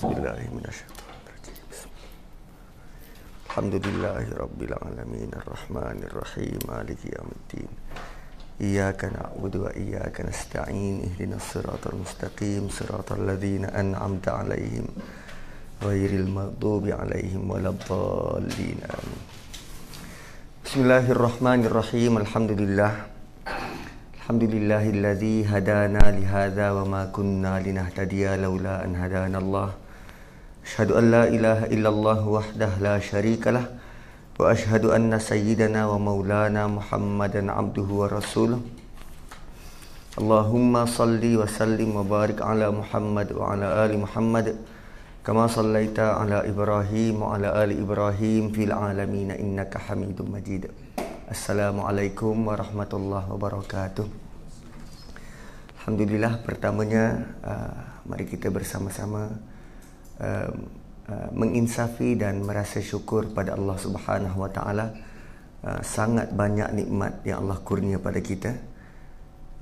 أعوذ بالله من الشيطان الرجيم. الحمد لله رب العالمين. الرحمن الرحيم. مالك يوم الدين. إياك نعبد وإياك نستعين. اهدنا الصراط المستقيم. صراط الذين أنعمت عليهم غير المغضوب عليهم ولا الضالين. آمين. بسم الله الرحمن الرحيم. الحمد لله. الحمد لله الذي هدانا لهذا وما كنا لنهتدي لولا أن هدانا الله. أشهد أن لا إله إلا الله وحده لا شريك له وأشهد أن سيدنا ومولانا محمدا عبده ورسوله اللهم صل وسلم وبارك على محمد وعلى آل محمد كما صليت على إبراهيم وعلى آل إبراهيم في العالمين إنك حميد مجيد السلام عليكم ورحمة الله وبركاته الحمد لله pertamanya uh, mari kita bersama-sama uh, uh, menginsafi dan merasa syukur pada Allah Subhanahu wa taala uh, sangat banyak nikmat yang Allah kurnia pada kita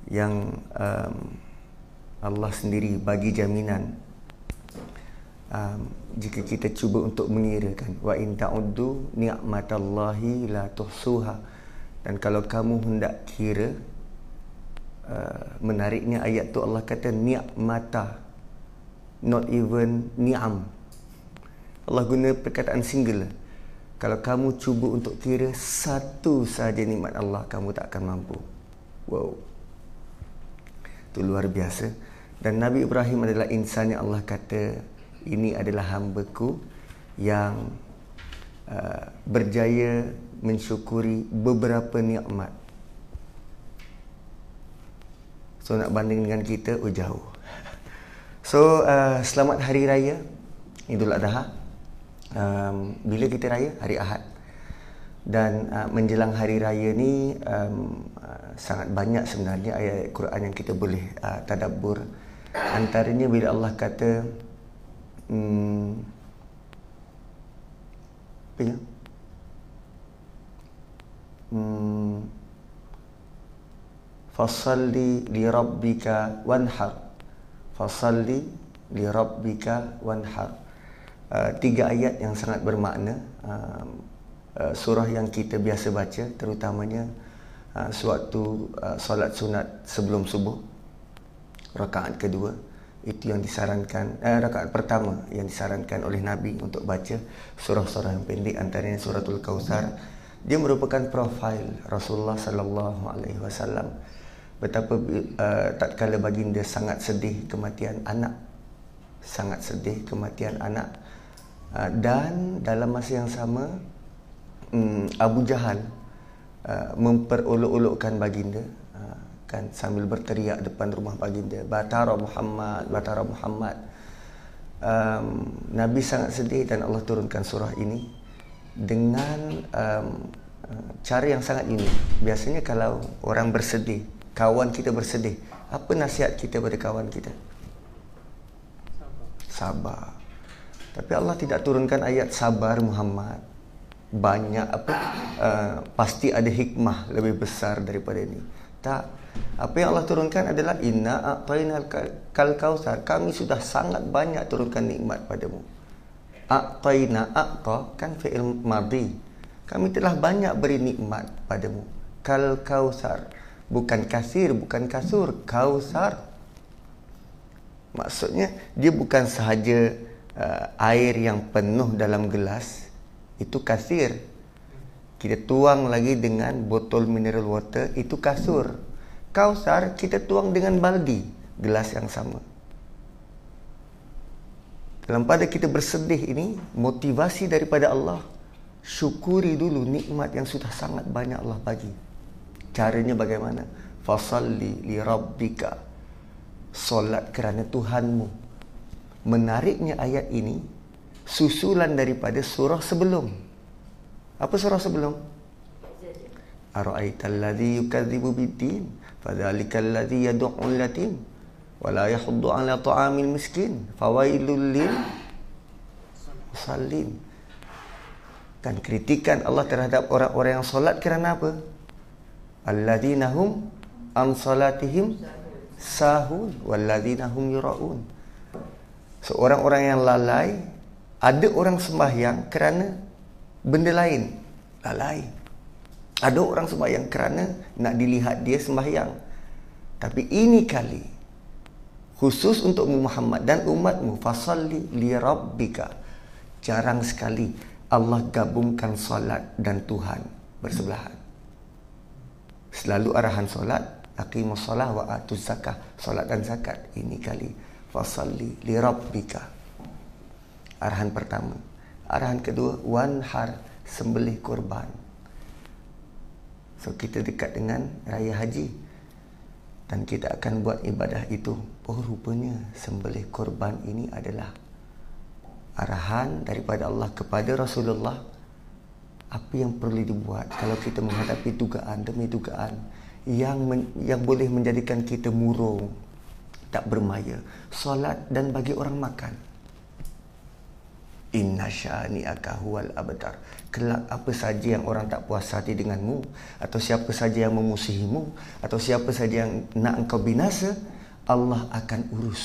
yang um, Allah sendiri bagi jaminan um, jika kita cuba untuk mengirakan wa in ta'uddu ni'matallahi la tuhsuha. Dan kalau kamu hendak kira uh, menariknya ayat tu Allah kata ni'mata not even ni'am. Allah guna perkataan single. Kalau kamu cuba untuk kira satu saja nikmat Allah kamu tak akan mampu. Wow. Itu luar biasa. Dan Nabi Ibrahim adalah insan yang Allah kata ini adalah hambaku yang uh, berjaya mensyukuri beberapa nikmat. So nak banding dengan kita, oh jauh. So uh, selamat hari raya Idul Adha. Um, bila kita raya? Hari Ahad. Dan uh, menjelang hari raya ni um, uh, sangat banyak sebenarnya ayat Quran yang kita boleh uh, tadabbur. Antaranya bila Allah kata hmm, apa ya? Hmm, fasalli li rabbika wanhar fasalli li rabbika wanhar. Uh, tiga ayat yang sangat bermakna uh, uh, surah yang kita biasa baca terutamanya uh, sewaktu uh, solat sunat sebelum subuh rakaat kedua. Itu yang disarankan eh, rakaat pertama yang disarankan oleh Nabi untuk baca surah-surah yang pendek antaranya suratul Kausar. Dia merupakan profil Rasulullah sallallahu alaihi wasallam betapa uh, tatkala baginda sangat sedih kematian anak sangat sedih kematian anak uh, dan dalam masa yang sama um, Abu Jahal uh, memperolok-olokkan baginda uh, kan sambil berteriak depan rumah baginda Batara Muhammad Batara Muhammad. Um, Nabi sangat sedih dan Allah turunkan surah ini dengan um, cara yang sangat unik. Biasanya kalau orang bersedih kawan kita bersedih, apa nasihat kita pada kawan kita? Sabar. Tapi Allah tidak turunkan ayat sabar Muhammad. Banyak apa uh, pasti ada hikmah lebih besar daripada ini. Tak. Apa yang Allah turunkan adalah inna a'tainal kal kausar. Kami sudah sangat banyak turunkan nikmat padamu. A'taina a'ta kan fi'il madhi. Kami telah banyak beri nikmat padamu. Kal kausar bukan kasir, bukan kasur, kausar. Maksudnya dia bukan sahaja uh, air yang penuh dalam gelas, itu kasir. Kita tuang lagi dengan botol mineral water, itu kasur. Kausar kita tuang dengan baldi, gelas yang sama. Dalam pada kita bersedih ini, motivasi daripada Allah. Syukuri dulu nikmat yang sudah sangat banyak Allah bagi. Caranya bagaimana? Fasalli li rabbika. Solat kerana Tuhanmu. Menariknya ayat ini susulan daripada surah sebelum. Apa surah sebelum? Ara'aital ladzi yukadzibu bid-din fadzalikal ladzi yad'u al-yatim wa la yahuddu 'ala ta'amil miskin fawailul lil musallin. Kan kritikan Allah terhadap orang-orang yang solat kerana apa? Alladzina hum an salatihim sahun walladzina hum yuraun Seorang orang yang lalai, ada orang sembahyang kerana benda lain. Lalai. Ada orang sembahyang kerana nak dilihat dia sembahyang. Tapi ini kali khusus untuk Muhammad dan umatmu fasalli li rabbika. Jarang sekali Allah gabungkan solat dan Tuhan bersebelahan. Selalu arahan solat aqimus solah wa atuz zakah. Solat dan zakat ini kali fasalli li rabbika. Arahan pertama. Arahan kedua wanhar sembelih kurban. So kita dekat dengan raya haji dan kita akan buat ibadah itu. Oh rupanya sembelih korban ini adalah arahan daripada Allah kepada Rasulullah. Apa yang perlu dibuat kalau kita menghadapi dugaan demi dugaan yang men- yang boleh menjadikan kita murung, tak bermaya, solat dan bagi orang makan. Inna syani'aka huwal abtar. Kelak apa saja yang orang tak puas hati denganmu atau siapa saja yang memusuhimu atau siapa saja yang nak engkau binasa, Allah akan urus.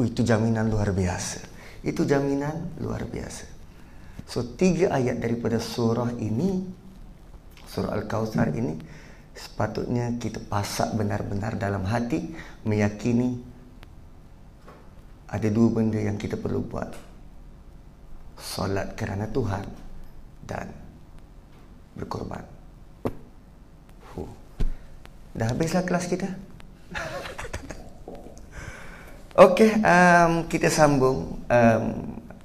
Oh, itu jaminan luar biasa. Itu jaminan luar biasa. So tiga ayat daripada surah ini surah Al-Kautsar ini sepatutnya kita pasak benar-benar dalam hati meyakini ada dua benda yang kita perlu buat solat kerana Tuhan dan berkorban. Huh. Dah habislah kelas kita. Okey, um, kita sambung um,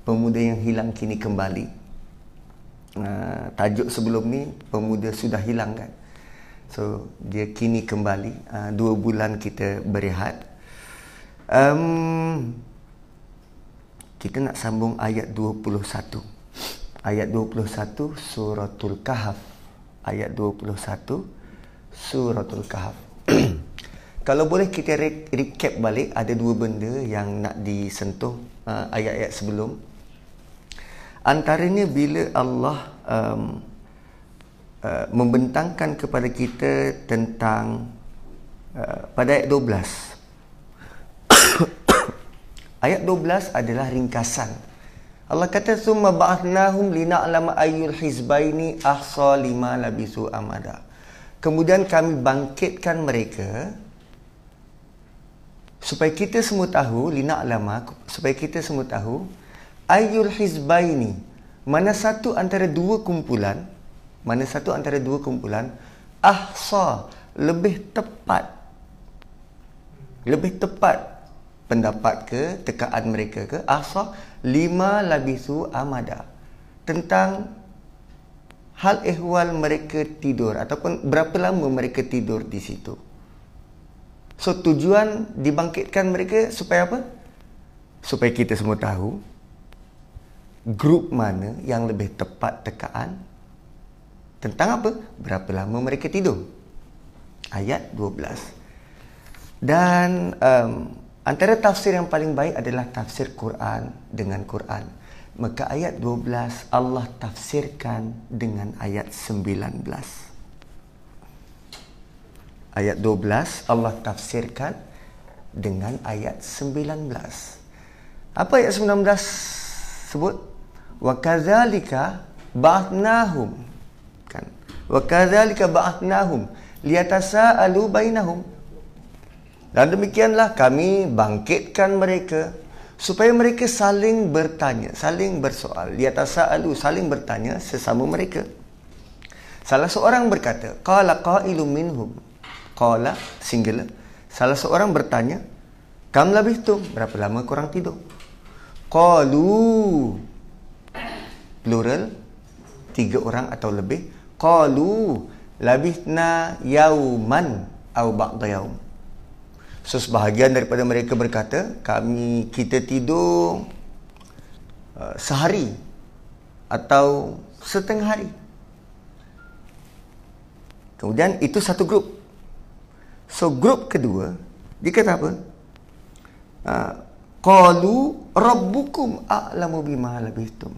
pemuda yang hilang kini kembali. Uh, tajuk sebelum ni pemuda sudah hilang kan. So dia kini kembali. Uh, dua bulan kita berehat. Um, kita nak sambung ayat 21. Ayat 21 suratul kahf. Ayat 21 suratul kahf. Kalau boleh kita recap balik ada dua benda yang nak disentuh uh, ayat-ayat sebelum. Antaranya bila Allah um, uh, membentangkan kepada kita tentang uh, pada ayat 12 Ayat 12 adalah ringkasan. Allah kata summa ba'athnahum lina'lama ayyul hizbaini ahsa lima labisu amada. Kemudian kami bangkitkan mereka supaya kita semua tahu lina'lama supaya kita semua tahu ayyul hizbaini mana satu antara dua kumpulan mana satu antara dua kumpulan ahsa lebih tepat lebih tepat pendapat ke tekaan mereka ke asah lima labisu amada. Tentang hal ehwal mereka tidur ataupun berapa lama mereka tidur di situ. So tujuan dibangkitkan mereka supaya apa? Supaya kita semua tahu grup mana yang lebih tepat tekaan tentang apa berapa lama mereka tidur ayat 12 dan um, Antara tafsir yang paling baik adalah tafsir Quran dengan Quran. Maka ayat 12 Allah tafsirkan dengan ayat 19. Ayat 12 Allah tafsirkan dengan ayat 19. Apa ayat 19 sebut? Wa kadzalika ba'athnahum kan. Wa kadzalika ba'athnahum liyatasaalu bainahum dan demikianlah kami bangkitkan mereka supaya mereka saling bertanya, saling bersoal. Di atas sa'alu, saling bertanya sesama mereka. Salah seorang berkata, Qala qa'ilu minhum. Qala, singular. Salah seorang bertanya, Kam lebih tu, berapa lama korang tidur? Qalu, plural, tiga orang atau lebih. Qalu, labithna yauman au ba'da yaum. So sebahagian daripada mereka berkata kami kita tidur uh, sehari atau setengah hari. Kemudian itu satu grup. So grup kedua dia kata apa? Uh, qalu rabbukum a'lamu bima labithum.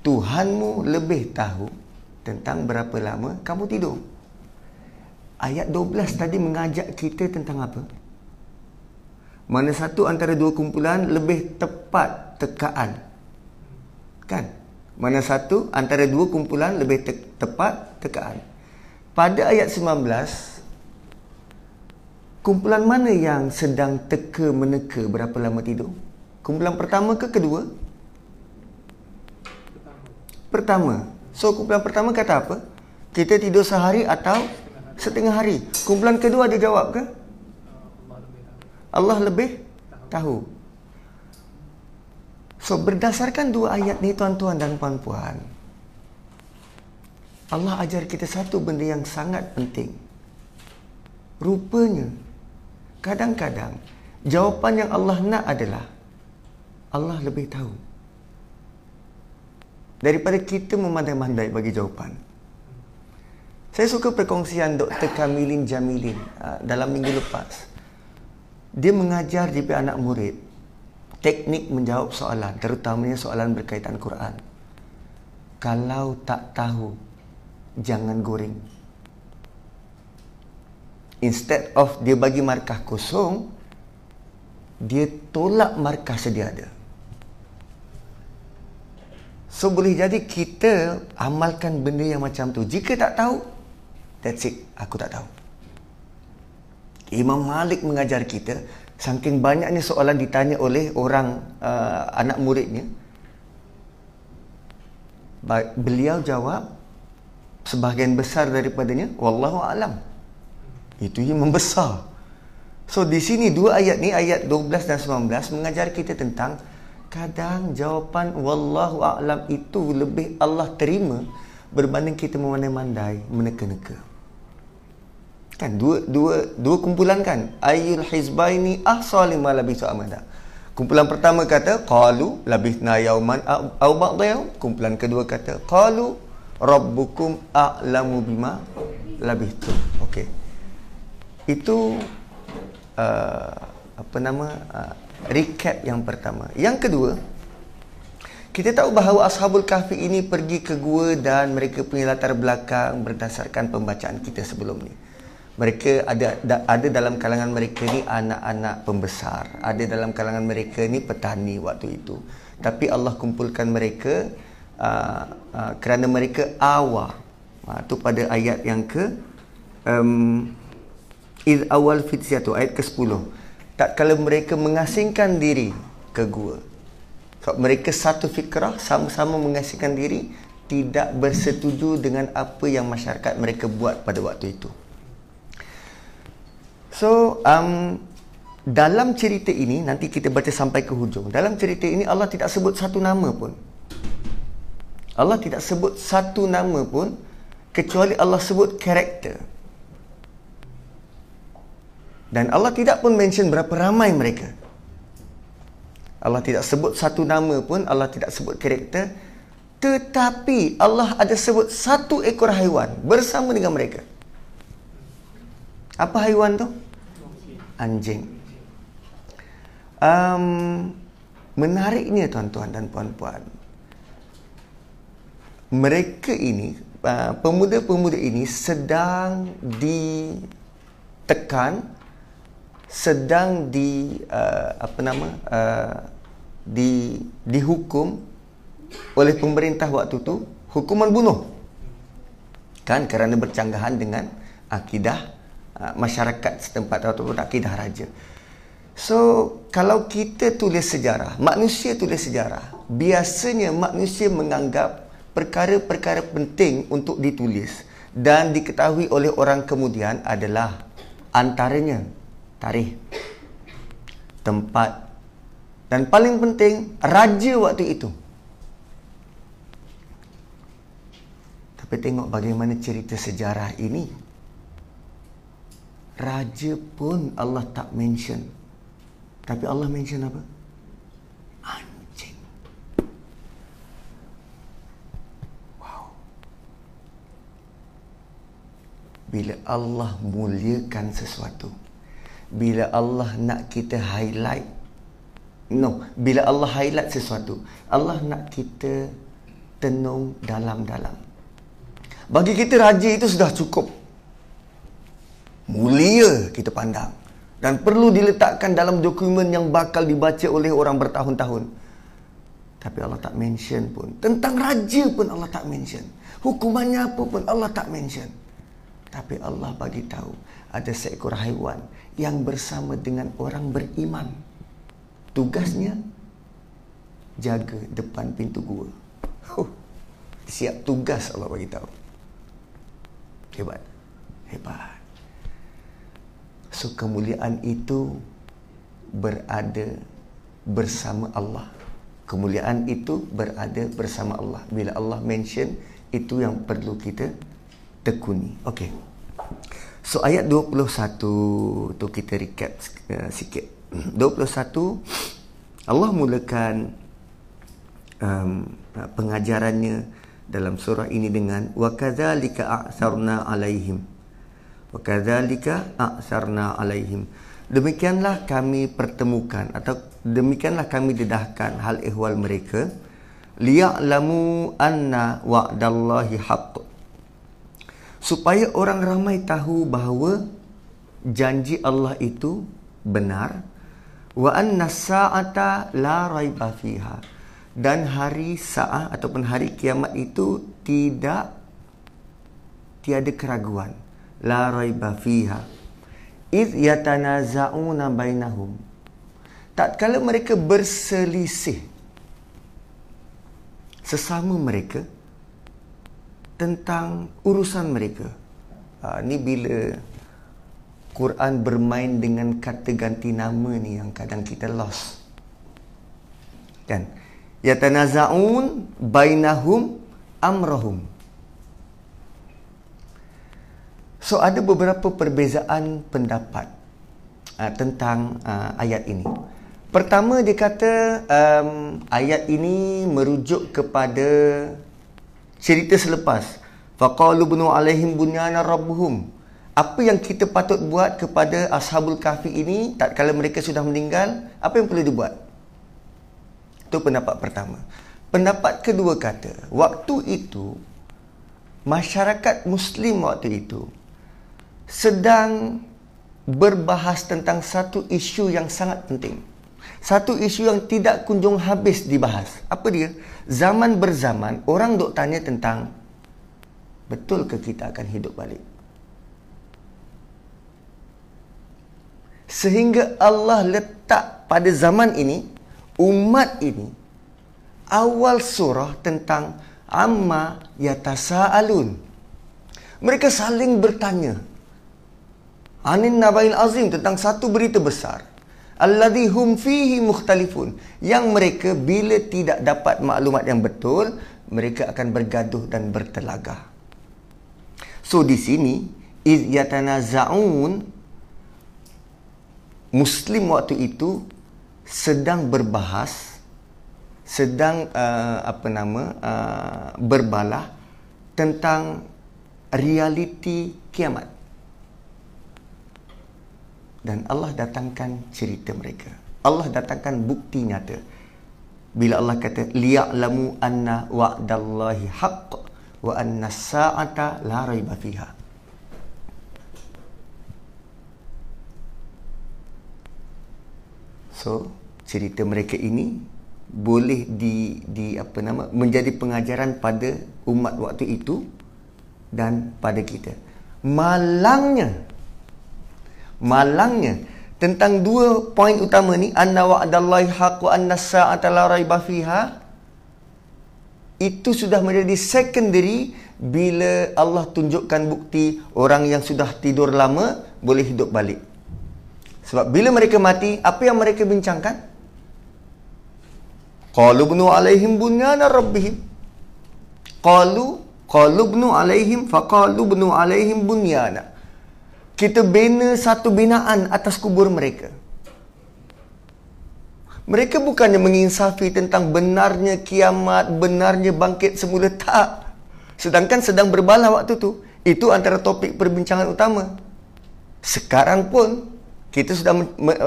Tuhanmu lebih tahu tentang berapa lama kamu tidur. Ayat 12 tadi mengajak kita tentang apa? Mana satu antara dua kumpulan lebih tepat tekaan? Kan? Mana satu antara dua kumpulan lebih te- tepat tekaan? Pada ayat 19, kumpulan mana yang sedang teka meneka berapa lama tidur? Kumpulan pertama ke kedua? Pertama. So kumpulan pertama kata apa? Kita tidur sehari atau setengah hari. Kumpulan kedua dia jawab ke? Allah lebih tahu. So berdasarkan dua ayat ni tuan-tuan dan puan-puan. Allah ajar kita satu benda yang sangat penting. Rupanya kadang-kadang jawapan yang Allah nak adalah Allah lebih tahu. Daripada kita memandai-mandai bagi jawapan. Saya suka perkongsian Dr. Kamilin Jamilin uh, dalam minggu lepas dia mengajar di anak murid teknik menjawab soalan terutamanya soalan berkaitan Quran kalau tak tahu jangan goreng instead of dia bagi markah kosong dia tolak markah sedia ada so boleh jadi kita amalkan benda yang macam tu. Jika tak tahu that's it. Aku tak tahu. Imam Malik mengajar kita saking banyaknya soalan ditanya oleh orang uh, anak muridnya beliau jawab sebahagian besar daripadanya wallahu alam. Itu yang membesar. So di sini dua ayat ni ayat 12 dan 19 mengajar kita tentang kadang jawapan wallahu alam itu lebih Allah terima berbanding kita memandai-mandai meneka-neka. Kan dua dua dua kumpulan kan? Ayul hizbaini ahsa lima labisu amada. Kumpulan pertama kata qalu labithna yauman au ba'd kumpulan kedua kata qalu rabbukum a'lamu bima labithtu okey. Itu uh, apa nama uh, recap yang pertama. Yang kedua kita tahu bahawa Ashabul Kahfi ini pergi ke gua dan mereka punya latar belakang berdasarkan pembacaan kita sebelum ni. Mereka ada ada dalam kalangan mereka ni anak-anak pembesar. Ada dalam kalangan mereka ni petani waktu itu. Tapi Allah kumpulkan mereka uh, uh, kerana mereka awal uh, tu pada ayat yang ke um, iz awal fityatu ayat ke-10 tak kala mereka mengasingkan diri ke gua so, mereka satu fikrah sama-sama mengasingkan diri tidak bersetuju dengan apa yang masyarakat mereka buat pada waktu itu So, um, dalam cerita ini, nanti kita baca sampai ke hujung. Dalam cerita ini, Allah tidak sebut satu nama pun. Allah tidak sebut satu nama pun, kecuali Allah sebut karakter. Dan Allah tidak pun mention berapa ramai mereka. Allah tidak sebut satu nama pun, Allah tidak sebut karakter. Tetapi Allah ada sebut satu ekor haiwan bersama dengan mereka. Apa haiwan tu? anjing. Um, menariknya tuan-tuan dan puan-puan. Mereka ini, uh, pemuda-pemuda ini sedang ditekan, sedang di uh, apa nama, uh, di dihukum oleh pemerintah waktu itu hukuman bunuh. Kan kerana bercanggahan dengan akidah Ah, masyarakat setempat ataupun akidah raja. So, kalau kita tulis sejarah, manusia tulis sejarah, biasanya manusia menganggap perkara-perkara penting untuk ditulis dan diketahui oleh orang kemudian adalah antaranya tarikh, tempat dan paling penting raja waktu itu. Tapi tengok bagaimana cerita sejarah ini Raja pun Allah tak mention. Tapi Allah mention apa? Bila Allah muliakan sesuatu. Bila Allah nak kita highlight. No. Bila Allah highlight sesuatu. Allah nak kita tenung dalam-dalam. Bagi kita raja itu sudah cukup mulia kita pandang dan perlu diletakkan dalam dokumen yang bakal dibaca oleh orang bertahun-tahun. Tapi Allah tak mention pun. Tentang raja pun Allah tak mention. Hukumannya apa pun Allah tak mention. Tapi Allah bagi tahu ada seekor haiwan yang bersama dengan orang beriman. Tugasnya jaga depan pintu gua. Huh. Siap tugas Allah bagi tahu. Hebat. Hebat. So kemuliaan itu berada bersama Allah. Kemuliaan itu berada bersama Allah. Bila Allah mention itu yang perlu kita tekuni. Okey. So ayat 21 tu kita recap uh, sikit. 21 Allah mulakan um, pengajarannya dalam surah ini dengan wa kadzalika a'sarna alaihim. Wa kadzalika a'sarna alaihim. Demikianlah kami pertemukan atau demikianlah kami dedahkan hal ehwal mereka liya'lamu anna wa'dallahi haqq supaya orang ramai tahu bahawa janji Allah itu benar wa anna sa'ata la raiba fiha. Dan hari saat ataupun hari kiamat itu tidak tiada keraguan. La raiba fiha. Iz yatanaza'una bainahum. Tatkala mereka berselisih sesama mereka tentang urusan mereka. Ha, ni bila Quran bermain dengan kata ganti nama ni yang kadang kita lost. Kan? Yatanaza'un bainahum amrahum. So ada beberapa perbezaan pendapat uh, tentang uh, ayat ini. Pertama dia kata um, ayat ini merujuk kepada cerita selepas. Faqalu bunu alaihim bunyana rabbuhum. Apa yang kita patut buat kepada ashabul kahfi ini tak kala mereka sudah meninggal apa yang perlu dibuat? Itu pendapat pertama. Pendapat kedua kata waktu itu masyarakat muslim waktu itu sedang berbahas tentang satu isu yang sangat penting satu isu yang tidak kunjung habis dibahas. Apa dia? Zaman berzaman, orang dok tanya tentang betul ke kita akan hidup balik? Sehingga Allah letak pada zaman ini, umat ini, awal surah tentang amma yatasa'alun. Mereka saling bertanya. Anin Nabail Azim tentang satu berita besar alladhi hum fihi mukhtalifun. Yang mereka bila tidak dapat maklumat yang betul mereka akan bergaduh dan bertelagah. So di sini iz yatanazaun muslim waktu itu sedang berbahas sedang uh, apa nama uh, berbalah tentang realiti kiamat dan Allah datangkan cerita mereka. Allah datangkan bukti nyata. Bila Allah kata liya'lamu anna wa'dallahi haqq wa anna sa'ata la raiba fiha. So, cerita mereka ini boleh di di apa nama menjadi pengajaran pada umat waktu itu dan pada kita. Malangnya malangnya tentang dua poin utama ni anna wa'dallahi haqq wa anna sa'ata la raiba fiha itu sudah menjadi secondary bila Allah tunjukkan bukti orang yang sudah tidur lama boleh hidup balik. Sebab bila mereka mati apa yang mereka bincangkan? Qalu bunu alaihim bunyana rabbihim. Qalu qalu bunu alaihim faqalu bunu alaihim bunyana kita bina satu binaan atas kubur mereka. Mereka bukannya menginsafi tentang benarnya kiamat, benarnya bangkit semula. Tak. Sedangkan sedang berbalah waktu tu. Itu antara topik perbincangan utama. Sekarang pun, kita sudah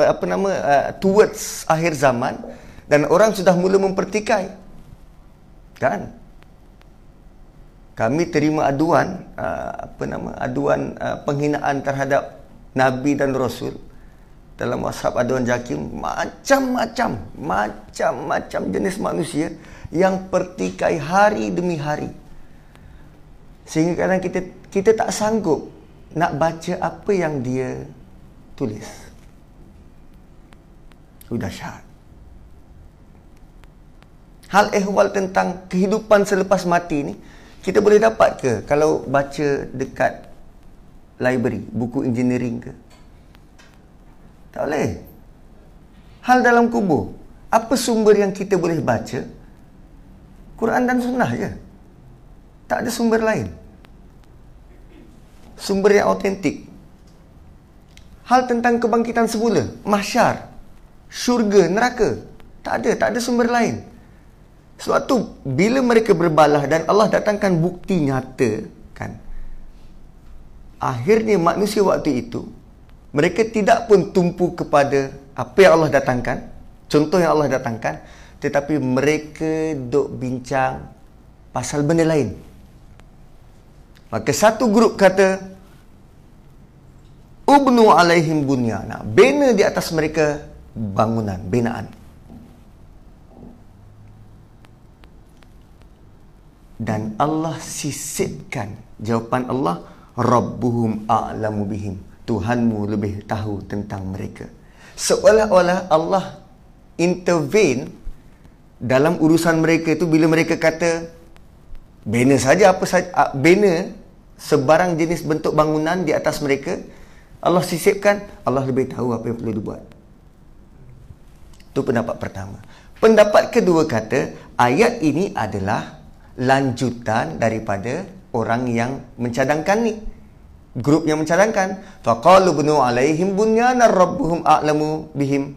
apa nama uh, towards akhir zaman dan orang sudah mula mempertikai. Kan? Kami terima aduan uh, apa nama aduan uh, penghinaan terhadap nabi dan rasul dalam WhatsApp ada orang jakim. Macam-macam macam-macam jenis manusia yang pertikai hari demi hari. Sehingga kadang kita kita tak sanggup nak baca apa yang dia tulis. Sudah syahad hal ehwal tentang kehidupan selepas mati ni kita boleh dapat ke kalau baca dekat library buku engineering ke tak boleh. Hal dalam kubur. Apa sumber yang kita boleh baca? Quran dan sunnah je. Tak ada sumber lain. Sumber yang autentik. Hal tentang kebangkitan semula. Mahsyar. Syurga, neraka. Tak ada. Tak ada sumber lain. Sebab tu, bila mereka berbalah dan Allah datangkan bukti nyata, kan? Akhirnya manusia waktu itu mereka tidak pun tumpu kepada apa yang Allah datangkan, contoh yang Allah datangkan, tetapi mereka duk bincang pasal benda lain. Maka satu grup kata Ubnu alaihim bunyana. Bina di atas mereka bangunan, binaan. Dan Allah sisipkan jawapan Allah Rabbuhum a'lamu bihim. Tuhanmu lebih tahu tentang mereka. Seolah-olah Allah intervene dalam urusan mereka itu bila mereka kata bina saja apa saja bina sebarang jenis bentuk bangunan di atas mereka Allah sisipkan Allah lebih tahu apa yang perlu dibuat itu pendapat pertama pendapat kedua kata ayat ini adalah lanjutan daripada orang yang mencadangkan ni. Grup yang mencadangkan faqalu bunu alaihim bunyana rabbuhum a'lamu bihim.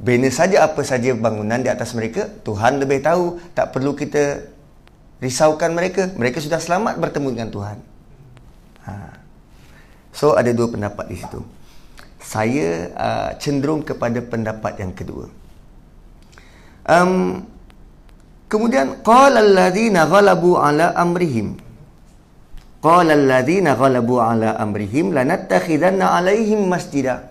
Bina saja apa saja bangunan di atas mereka Tuhan lebih tahu. Tak perlu kita risaukan mereka. Mereka sudah selamat bertemu dengan Tuhan. Ha. so ada dua pendapat di situ. Saya uh, cenderung kepada pendapat yang kedua. Um, kemudian qala alladhina ghalabu ala amrihim. Qala alladhina ghalabu ala amrihim lanattakhidanna alaihim masjida.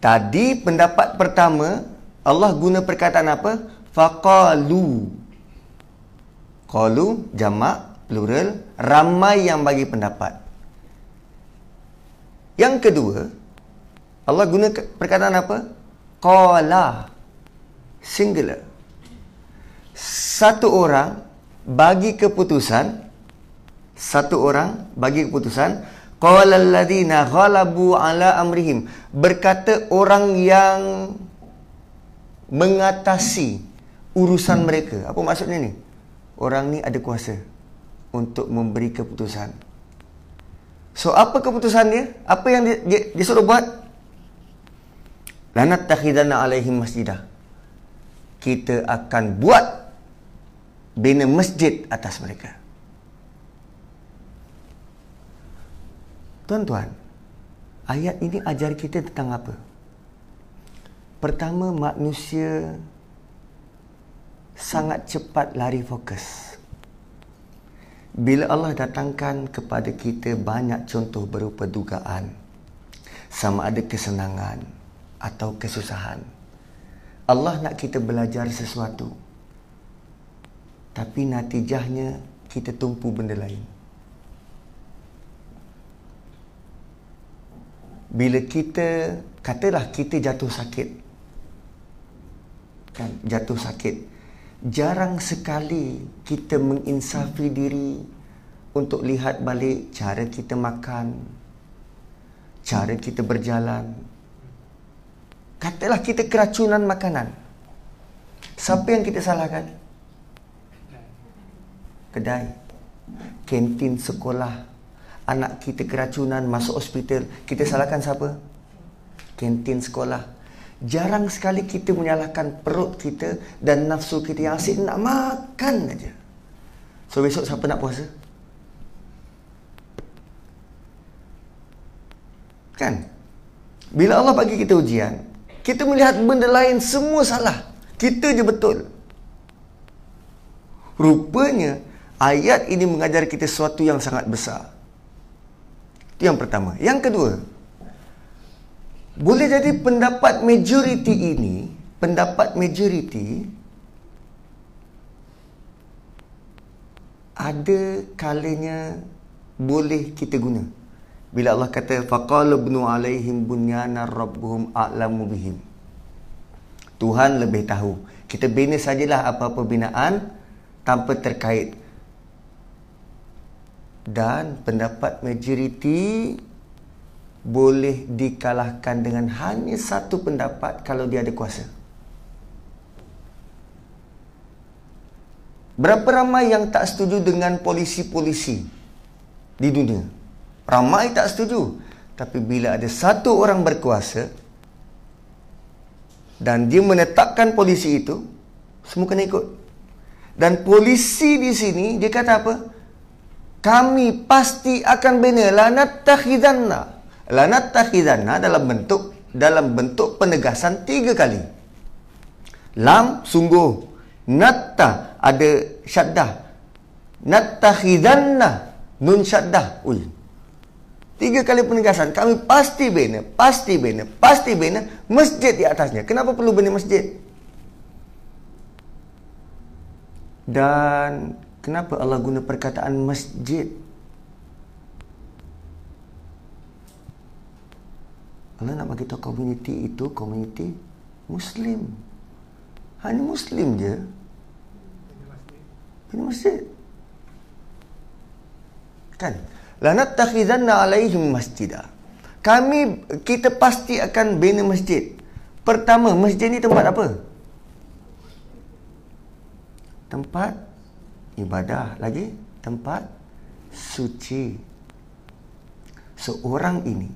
Tadi pendapat pertama Allah guna perkataan apa? Faqalu. Qalu jamak plural ramai yang bagi pendapat. Yang kedua Allah guna perkataan apa? Qala singular satu orang bagi keputusan satu orang bagi keputusan qala alladziina ghalabu ala amrihim. Berkata orang yang mengatasi urusan mereka. Apa maksudnya ni? Orang ni ada kuasa untuk memberi keputusan. So apa keputusan dia? Apa yang dia, dia, dia suruh buat? Lanat takhidana alaihim masjidah. Kita akan buat bina masjid atas mereka Tuan-tuan, ayat ini ajar kita tentang apa? Pertama, manusia sangat cepat lari fokus. Bila Allah datangkan kepada kita banyak contoh berupa dugaan, sama ada kesenangan atau kesusahan. Allah nak kita belajar sesuatu. Tapi natijahnya kita tumpu benda lain. bila kita katalah kita jatuh sakit. Kan? Jatuh sakit. Jarang sekali kita menginsafi diri untuk lihat balik cara kita makan cara kita berjalan. Katalah kita keracunan makanan. Siapa yang kita salahkan kedai. Kantin sekolah. Anak kita keracunan masuk hospital. Kita salahkan siapa? Kantin sekolah. Jarang sekali kita menyalahkan perut kita dan nafsu kita yang asyik nak makan aja. So besok siapa nak puasa? Kan? Bila Allah bagi kita ujian kita melihat benda lain semua salah. Kita je betul. Rupanya ayat ini mengajar kita sesuatu yang sangat besar itu yang pertama. Yang kedua, Boleh jadi pendapat majoriti ini, pendapat majoriti ada kalanya boleh kita guna. Bila Allah kata faqala ibnu alaihim bunyana rabbuhum a'lamu bihim. Tuhan lebih tahu. Kita bina sajalah apa-apa binaan tanpa terkait. Dan pendapat majoriti boleh dikalahkan dengan hanya satu pendapat kalau dia ada kuasa. Berapa ramai yang tak setuju dengan polisi-polisi di dunia? Ramai tak setuju. Tapi bila ada satu orang berkuasa dan dia menetapkan polisi itu, semua kena ikut. Dan polisi di sini dia kata apa? Kami pasti akan bina lanat takhidanna lanat takhidana dalam bentuk dalam bentuk penegasan tiga kali. Lam sungguh. Natta ada syaddah. Nattakhidhanna nun syaddah. Ui. Tiga kali penegasan. Kami pasti bina, pasti bina, pasti bina masjid di atasnya. Kenapa perlu bina masjid? Dan kenapa Allah guna perkataan masjid? Allah nak bagi tahu komuniti itu komuniti Muslim. Hanya Muslim je. Ini masjid. Kan? Lanat takhizanna alaihim masjidah. Kami, kita pasti akan bina masjid. Pertama, masjid ni tempat apa? Tempat ibadah. Lagi, tempat suci. Seorang ini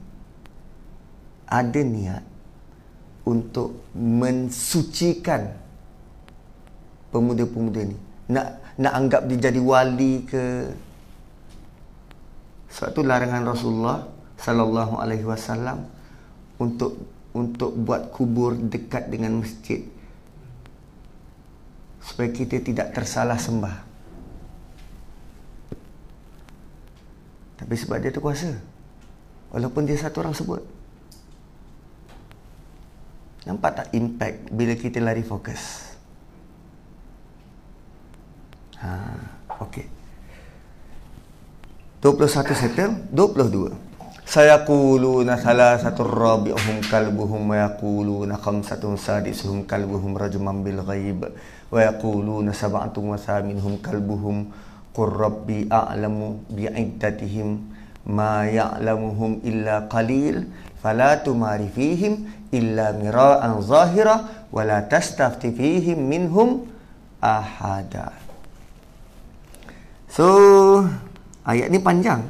ada niat untuk mensucikan pemuda-pemuda ni nak nak anggap dia jadi wali ke satu larangan Rasulullah sallallahu alaihi wasallam untuk untuk buat kubur dekat dengan masjid supaya kita tidak tersalah sembah tapi sebab dia tu kuasa walaupun dia satu orang sebut Nampak tak impact bila kita lari fokus? Ha, okey. 21 September 22. Saya quluna salasatu rabi'uhum kalbuhum wa yaquluna khamsatun sadisuhum kalbuhum rajman bil ghaib wa yaquluna sab'atun wa thaminhum kalbuhum qur rabbi a'lamu bi'iddatihim ma ya'lamuhum illa qalil fala tumari fihim illa mira'an zahira wa la tastafti fihim minhum ahada. So, ayat ni panjang.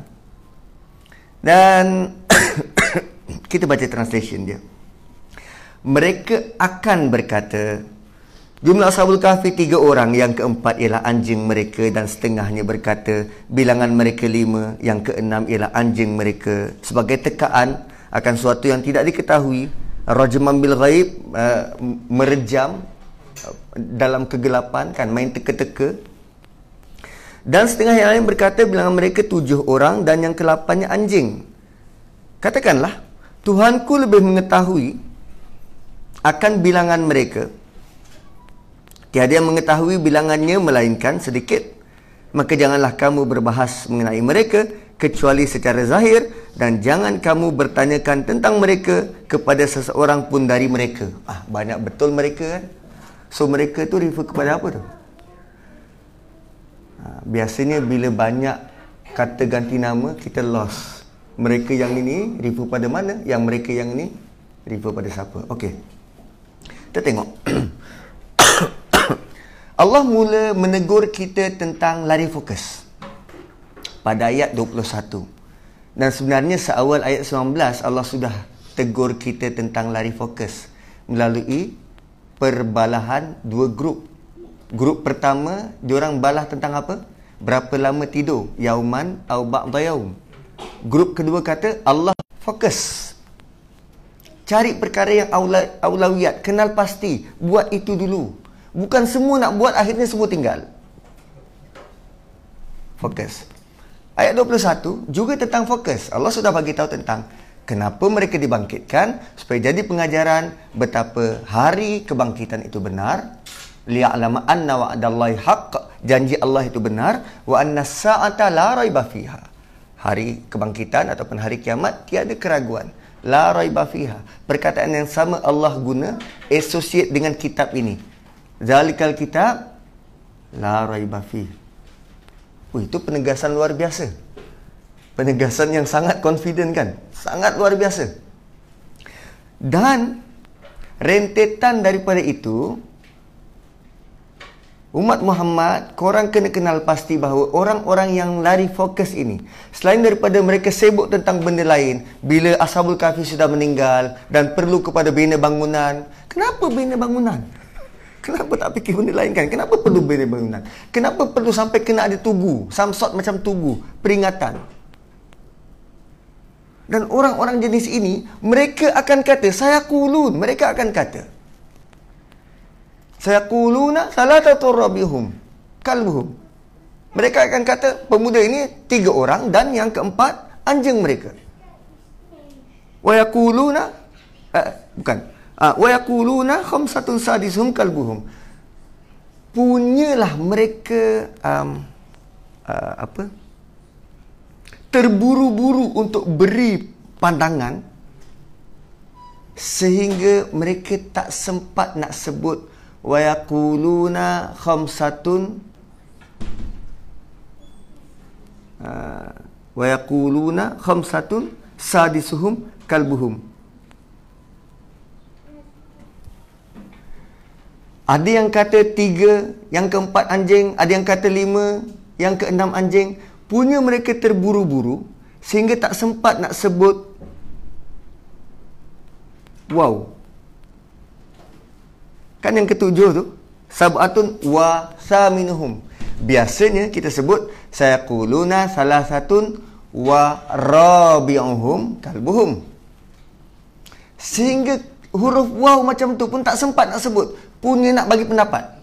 Dan kita baca translation dia. Mereka akan berkata, Jumlah Ashabul Kahfi tiga orang, yang keempat ialah anjing mereka dan setengahnya berkata, bilangan mereka lima, yang keenam ialah anjing mereka. Sebagai tekaan akan sesuatu yang tidak diketahui, rajman bil ghaib uh, merejam uh, dalam kegelapan kan main teka-teka. Dan setengah yang lain berkata bilangan mereka tujuh orang dan yang kelapannya anjing. Katakanlah Tuhanku lebih mengetahui akan bilangan mereka tiada yang mengetahui bilangannya melainkan sedikit maka janganlah kamu berbahas mengenai mereka kecuali secara zahir dan jangan kamu bertanyakan tentang mereka kepada seseorang pun dari mereka. Ah banyak betul mereka kan. So mereka tu refer kepada apa tu? Ha, biasanya bila banyak kata ganti nama kita lost. Mereka yang ini refer pada mana? Yang mereka yang ini refer pada siapa? Okey. Kita tengok. Allah mula menegur kita tentang lari fokus pada ayat 21. Dan sebenarnya seawal ayat 19 Allah sudah tegur kita tentang lari fokus melalui perbalahan dua grup. Grup pertama, diorang balah tentang apa? Berapa lama tidur? Yauman atau ba'da yaum. Grup kedua kata Allah fokus. Cari perkara yang aula, aulawiyat, kenal pasti, buat itu dulu. Bukan semua nak buat akhirnya semua tinggal. Fokus. Ayat 21 juga tentang fokus. Allah sudah bagi tahu tentang Kenapa mereka dibangkitkan? Supaya jadi pengajaran betapa hari kebangkitan itu benar. Li'alama anna wa'adallahi haqq. Janji Allah itu benar. Wa anna sa'ata la raiba fiha. Hari kebangkitan ataupun hari kiamat tiada keraguan. La raiba fiha. Perkataan yang sama Allah guna associate dengan kitab ini. Zalikal kitab la raiba fiha. Oh, itu penegasan luar biasa. Penegasan yang sangat confident kan? Sangat luar biasa. Dan rentetan daripada itu umat Muhammad korang kena kenal pasti bahawa orang-orang yang lari fokus ini selain daripada mereka sibuk tentang benda lain bila ashabul kahfi sudah meninggal dan perlu kepada bina bangunan kenapa bina bangunan Kenapa tak fikir benda lain kan? Kenapa perlu bina bangunan? Kenapa perlu sampai kena ada tugu? Some sort macam tugu. Peringatan. Dan orang-orang jenis ini, mereka akan kata, saya kulun. Mereka akan kata. Saya kuluna salah satu rabihum. Kalbuhum. Mereka akan kata, pemuda ini tiga orang dan yang keempat, anjing mereka. Wa yakuluna, uh, bukan. Uh, wa yakuluna khamsatun sadisuhum kalbuhum. Punyalah mereka, um, uh, apa? terburu-buru untuk beri pandangan sehingga mereka tak sempat nak sebut wa yaquluna khamsatun uh, wa yaquluna khamsatun sadisuhum kalbuhum ada yang kata tiga yang keempat anjing ada yang kata lima yang keenam anjing. Punya mereka terburu-buru sehingga tak sempat nak sebut wow. Kan yang ketujuh tu? Sabatun wa saminuhum. Biasanya kita sebut saya kuluna salah satu wa rabi'uhum kalbuhum. Sehingga huruf wow macam tu pun tak sempat nak sebut punya nak bagi pendapat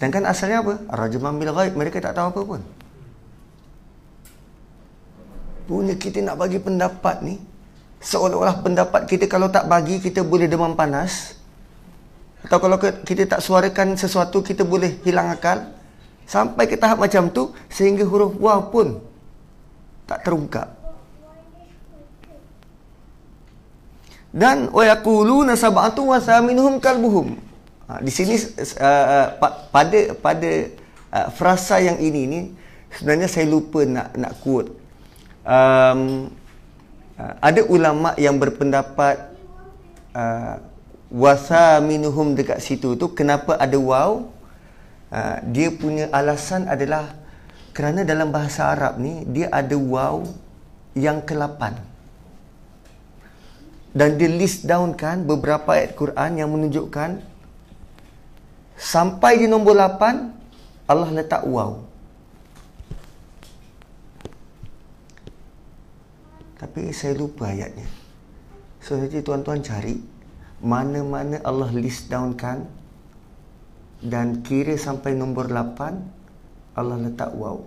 Sedangkan asalnya apa? Rajaman bil ghaib. Mereka tak tahu apa pun. Punya kita nak bagi pendapat ni. Seolah-olah pendapat kita kalau tak bagi, kita boleh demam panas. Atau kalau kita tak suarakan sesuatu, kita boleh hilang akal. Sampai ke tahap macam tu, sehingga huruf waw pun tak terungkap. Dan wa yaquluna sab'atu wa thaminuhum kalbuhum. Ha, di sini uh, pada pada uh, frasa yang ini ni sebenarnya saya lupa nak nak quote. Um, uh, ada ulama yang berpendapat uh, wasa minuhum dekat situ tu kenapa ada waw? Uh, dia punya alasan adalah kerana dalam bahasa Arab ni dia ada waw yang ke-8. Dan dia list down kan beberapa ayat Quran yang menunjukkan Sampai di nombor 8 Allah letak wow. Tapi saya lupa ayatnya. So jadi tuan-tuan cari mana-mana Allah list down kan dan kira sampai nombor 8 Allah letak wow.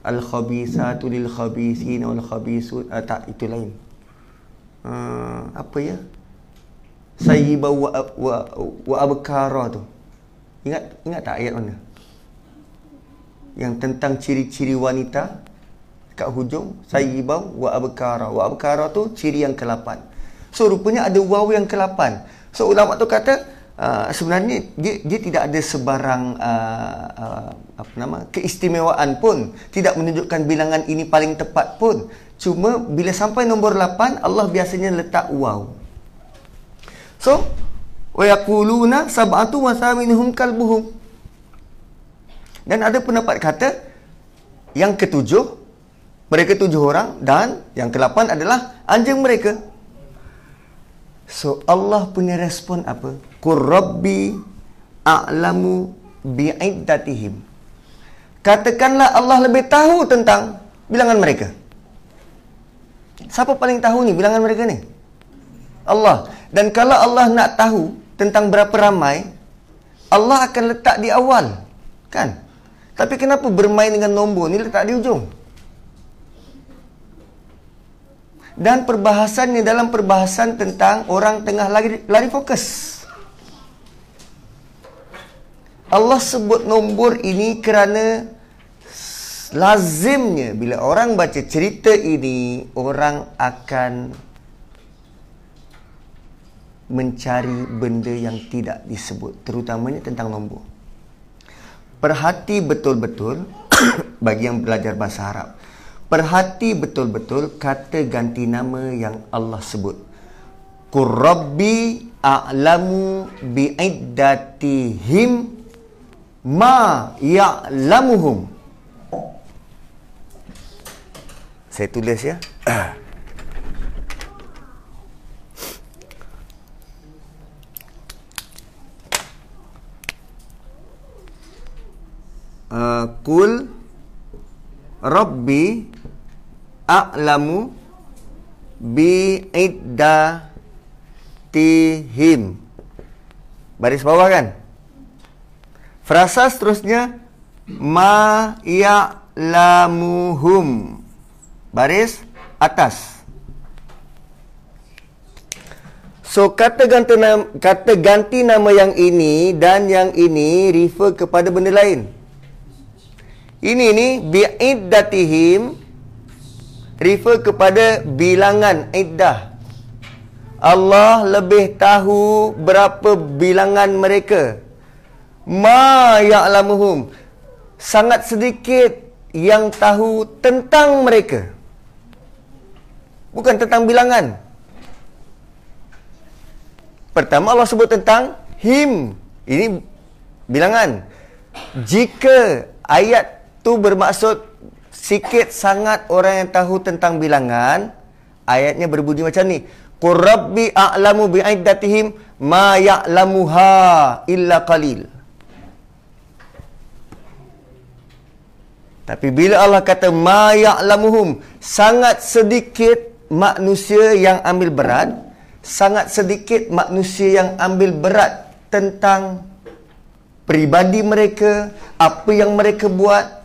Al-khabisatu lil khabisin wal khabisut ah, tak itu lain. Uh, apa ya? sayyiba wa, wa, wa abkara tu. Ingat ingat tak ayat mana? Yang tentang ciri-ciri wanita kat hujung sayyiba wa abkara. Wa abkara tu ciri yang ke-8. So rupanya ada waw yang ke-8. So ulama tu kata uh, sebenarnya dia dia tidak ada sebarang uh, uh, apa nama keistimewaan pun, tidak menunjukkan bilangan ini paling tepat pun. Cuma bila sampai nombor 8 Allah biasanya letak waw. So, wa yaquluna sab'atu wa thaminuhum kalbuhum. Dan ada pendapat kata yang ketujuh mereka tujuh orang dan yang kelapan adalah anjing mereka. So Allah punya respon apa? Qur rabbi a'lamu bi'iddatihim. Katakanlah Allah lebih tahu tentang bilangan mereka. Siapa paling tahu ni bilangan mereka ni? Allah. Dan kalau Allah nak tahu tentang berapa ramai, Allah akan letak di awal. Kan? Tapi kenapa bermain dengan nombor ni letak di ujung? dan perbahasannya dalam perbahasan tentang orang tengah lari, lari fokus. Allah sebut nombor ini kerana lazimnya bila orang baca cerita ini orang akan mencari benda yang tidak disebut terutamanya tentang nombor. Perhati betul-betul bagi yang belajar bahasa Arab. Perhati betul-betul kata ganti nama yang Allah sebut. Qurrabbi a'lamu bi'iddatihim ma ya'lamuhum. Saya tulis ya. Uh, kul Rabbi a'lamu bi iddatihim. Baris bawah kan? Frasa seterusnya ma ya'lamuhum. Baris atas. So kata ganti nama, kata ganti nama yang ini dan yang ini refer kepada benda lain. Ini ni bi'iddatihim refer kepada bilangan iddah. Allah lebih tahu berapa bilangan mereka. Ma ya'lamuhum. Sangat sedikit yang tahu tentang mereka. Bukan tentang bilangan. Pertama Allah sebut tentang him. Ini bilangan. Jika ayat tu bermaksud sikit sangat orang yang tahu tentang bilangan ayatnya berbunyi macam ni qurrabbi a'lamu bi'iddatihim ma ya'lamuha illa qalil tapi bila Allah kata ma ya'lamuhum sangat sedikit manusia yang ambil berat sangat sedikit manusia yang ambil berat tentang pribadi mereka apa yang mereka buat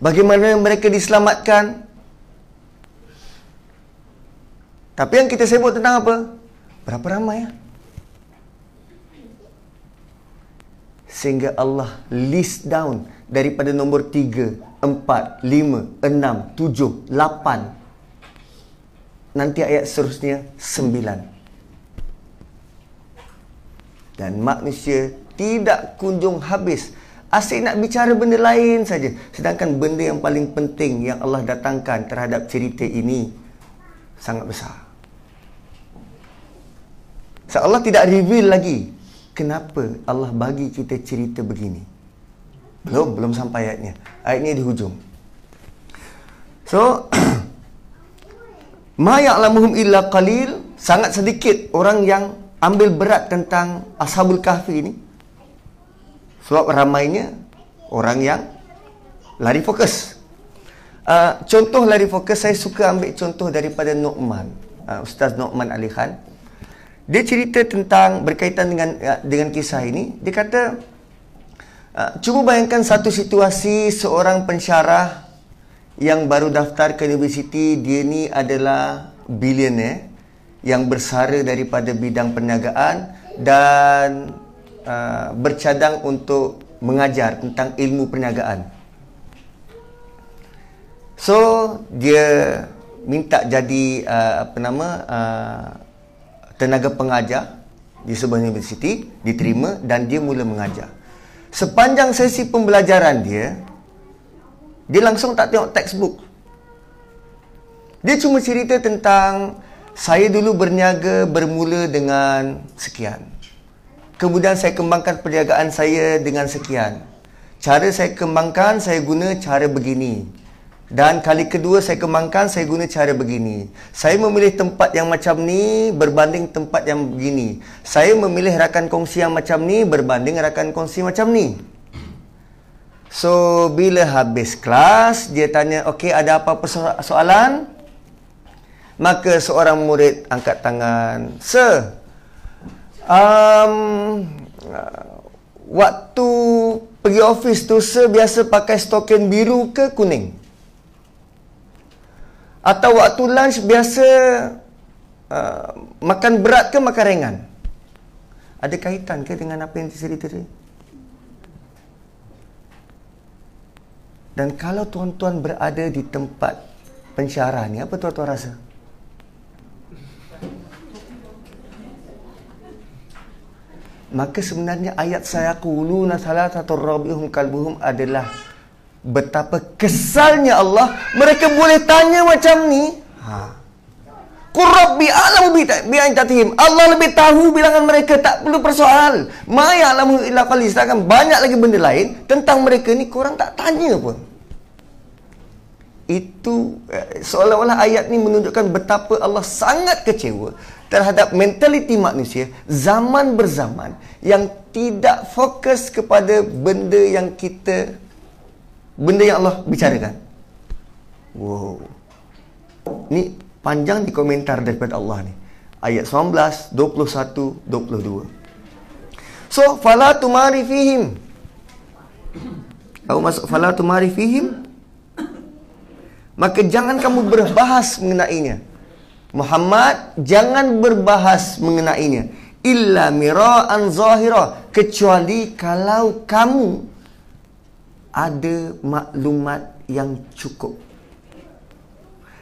Bagaimana mereka diselamatkan? Tapi yang kita sebut tentang apa? Berapa ramai ya? Sehingga Allah list down daripada nombor 3, 4, 5, 6, 7, 8. Nanti ayat seterusnya 9. Dan manusia tidak kunjung habis Asyik nak bicara benda lain saja. Sedangkan benda yang paling penting yang Allah datangkan terhadap cerita ini sangat besar. So Allah tidak reveal lagi kenapa Allah bagi kita cerita begini. Belum, belum sampai ayatnya. Ayatnya di hujung. So, Ma ya'lamuhum illa qalil, sangat sedikit orang yang ambil berat tentang Ashabul Kahfi ini. Sebab ramainya orang yang lari fokus. Uh, contoh lari fokus, saya suka ambil contoh daripada Nu'man. Uh, Ustaz Nu'man Ali Khan. Dia cerita tentang berkaitan dengan uh, dengan kisah ini. Dia kata, uh, cuba bayangkan satu situasi seorang pensyarah yang baru daftar ke universiti. Dia ni adalah billionaire yang bersara daripada bidang perniagaan dan Uh, bercadang untuk mengajar tentang ilmu perniagaan. So dia minta jadi uh, apa nama uh, tenaga pengajar di sebuah universiti, diterima dan dia mula mengajar. Sepanjang sesi pembelajaran dia, dia langsung tak tengok textbook. Dia cuma cerita tentang saya dulu berniaga bermula dengan sekian. Kemudian saya kembangkan perniagaan saya dengan sekian. Cara saya kembangkan, saya guna cara begini. Dan kali kedua saya kembangkan, saya guna cara begini. Saya memilih tempat yang macam ni berbanding tempat yang begini. Saya memilih rakan kongsi yang macam ni berbanding rakan kongsi macam ni. So, bila habis kelas, dia tanya, okey ada apa-apa soalan? Maka seorang murid angkat tangan. Sir, um, waktu pergi office tu biasa pakai stokin biru ke kuning? Atau waktu lunch biasa uh, makan berat ke makan ringan? Ada kaitan ke dengan apa yang dicerita tadi? Dan kalau tuan-tuan berada di tempat pensyarah ni, apa tuan-tuan rasa? Maka sebenarnya ayat saya kuluna salatatu rabbihum kalbuhum adalah betapa kesalnya Allah mereka boleh tanya macam ni. Ha. Qur rabbi a'lamu bi bi'antatihim. Allah lebih tahu bilangan mereka tak perlu persoal. Ma ya'lamu illa qalil. Sedangkan banyak lagi benda lain tentang mereka ni korang tak tanya pun. Itu eh, seolah-olah ayat ni menunjukkan betapa Allah sangat kecewa terhadap mentaliti manusia zaman berzaman yang tidak fokus kepada benda yang kita benda yang Allah bicarakan. Wow. Ni panjang di komentar daripada Allah ni. Ayat 19, 21, 22. So, fala tumari fihim. Kau masuk fala tumari fihim? Maka jangan kamu berbahas mengenainya. Muhammad jangan berbahas mengenainya illa mira'an zahira kecuali kalau kamu ada maklumat yang cukup.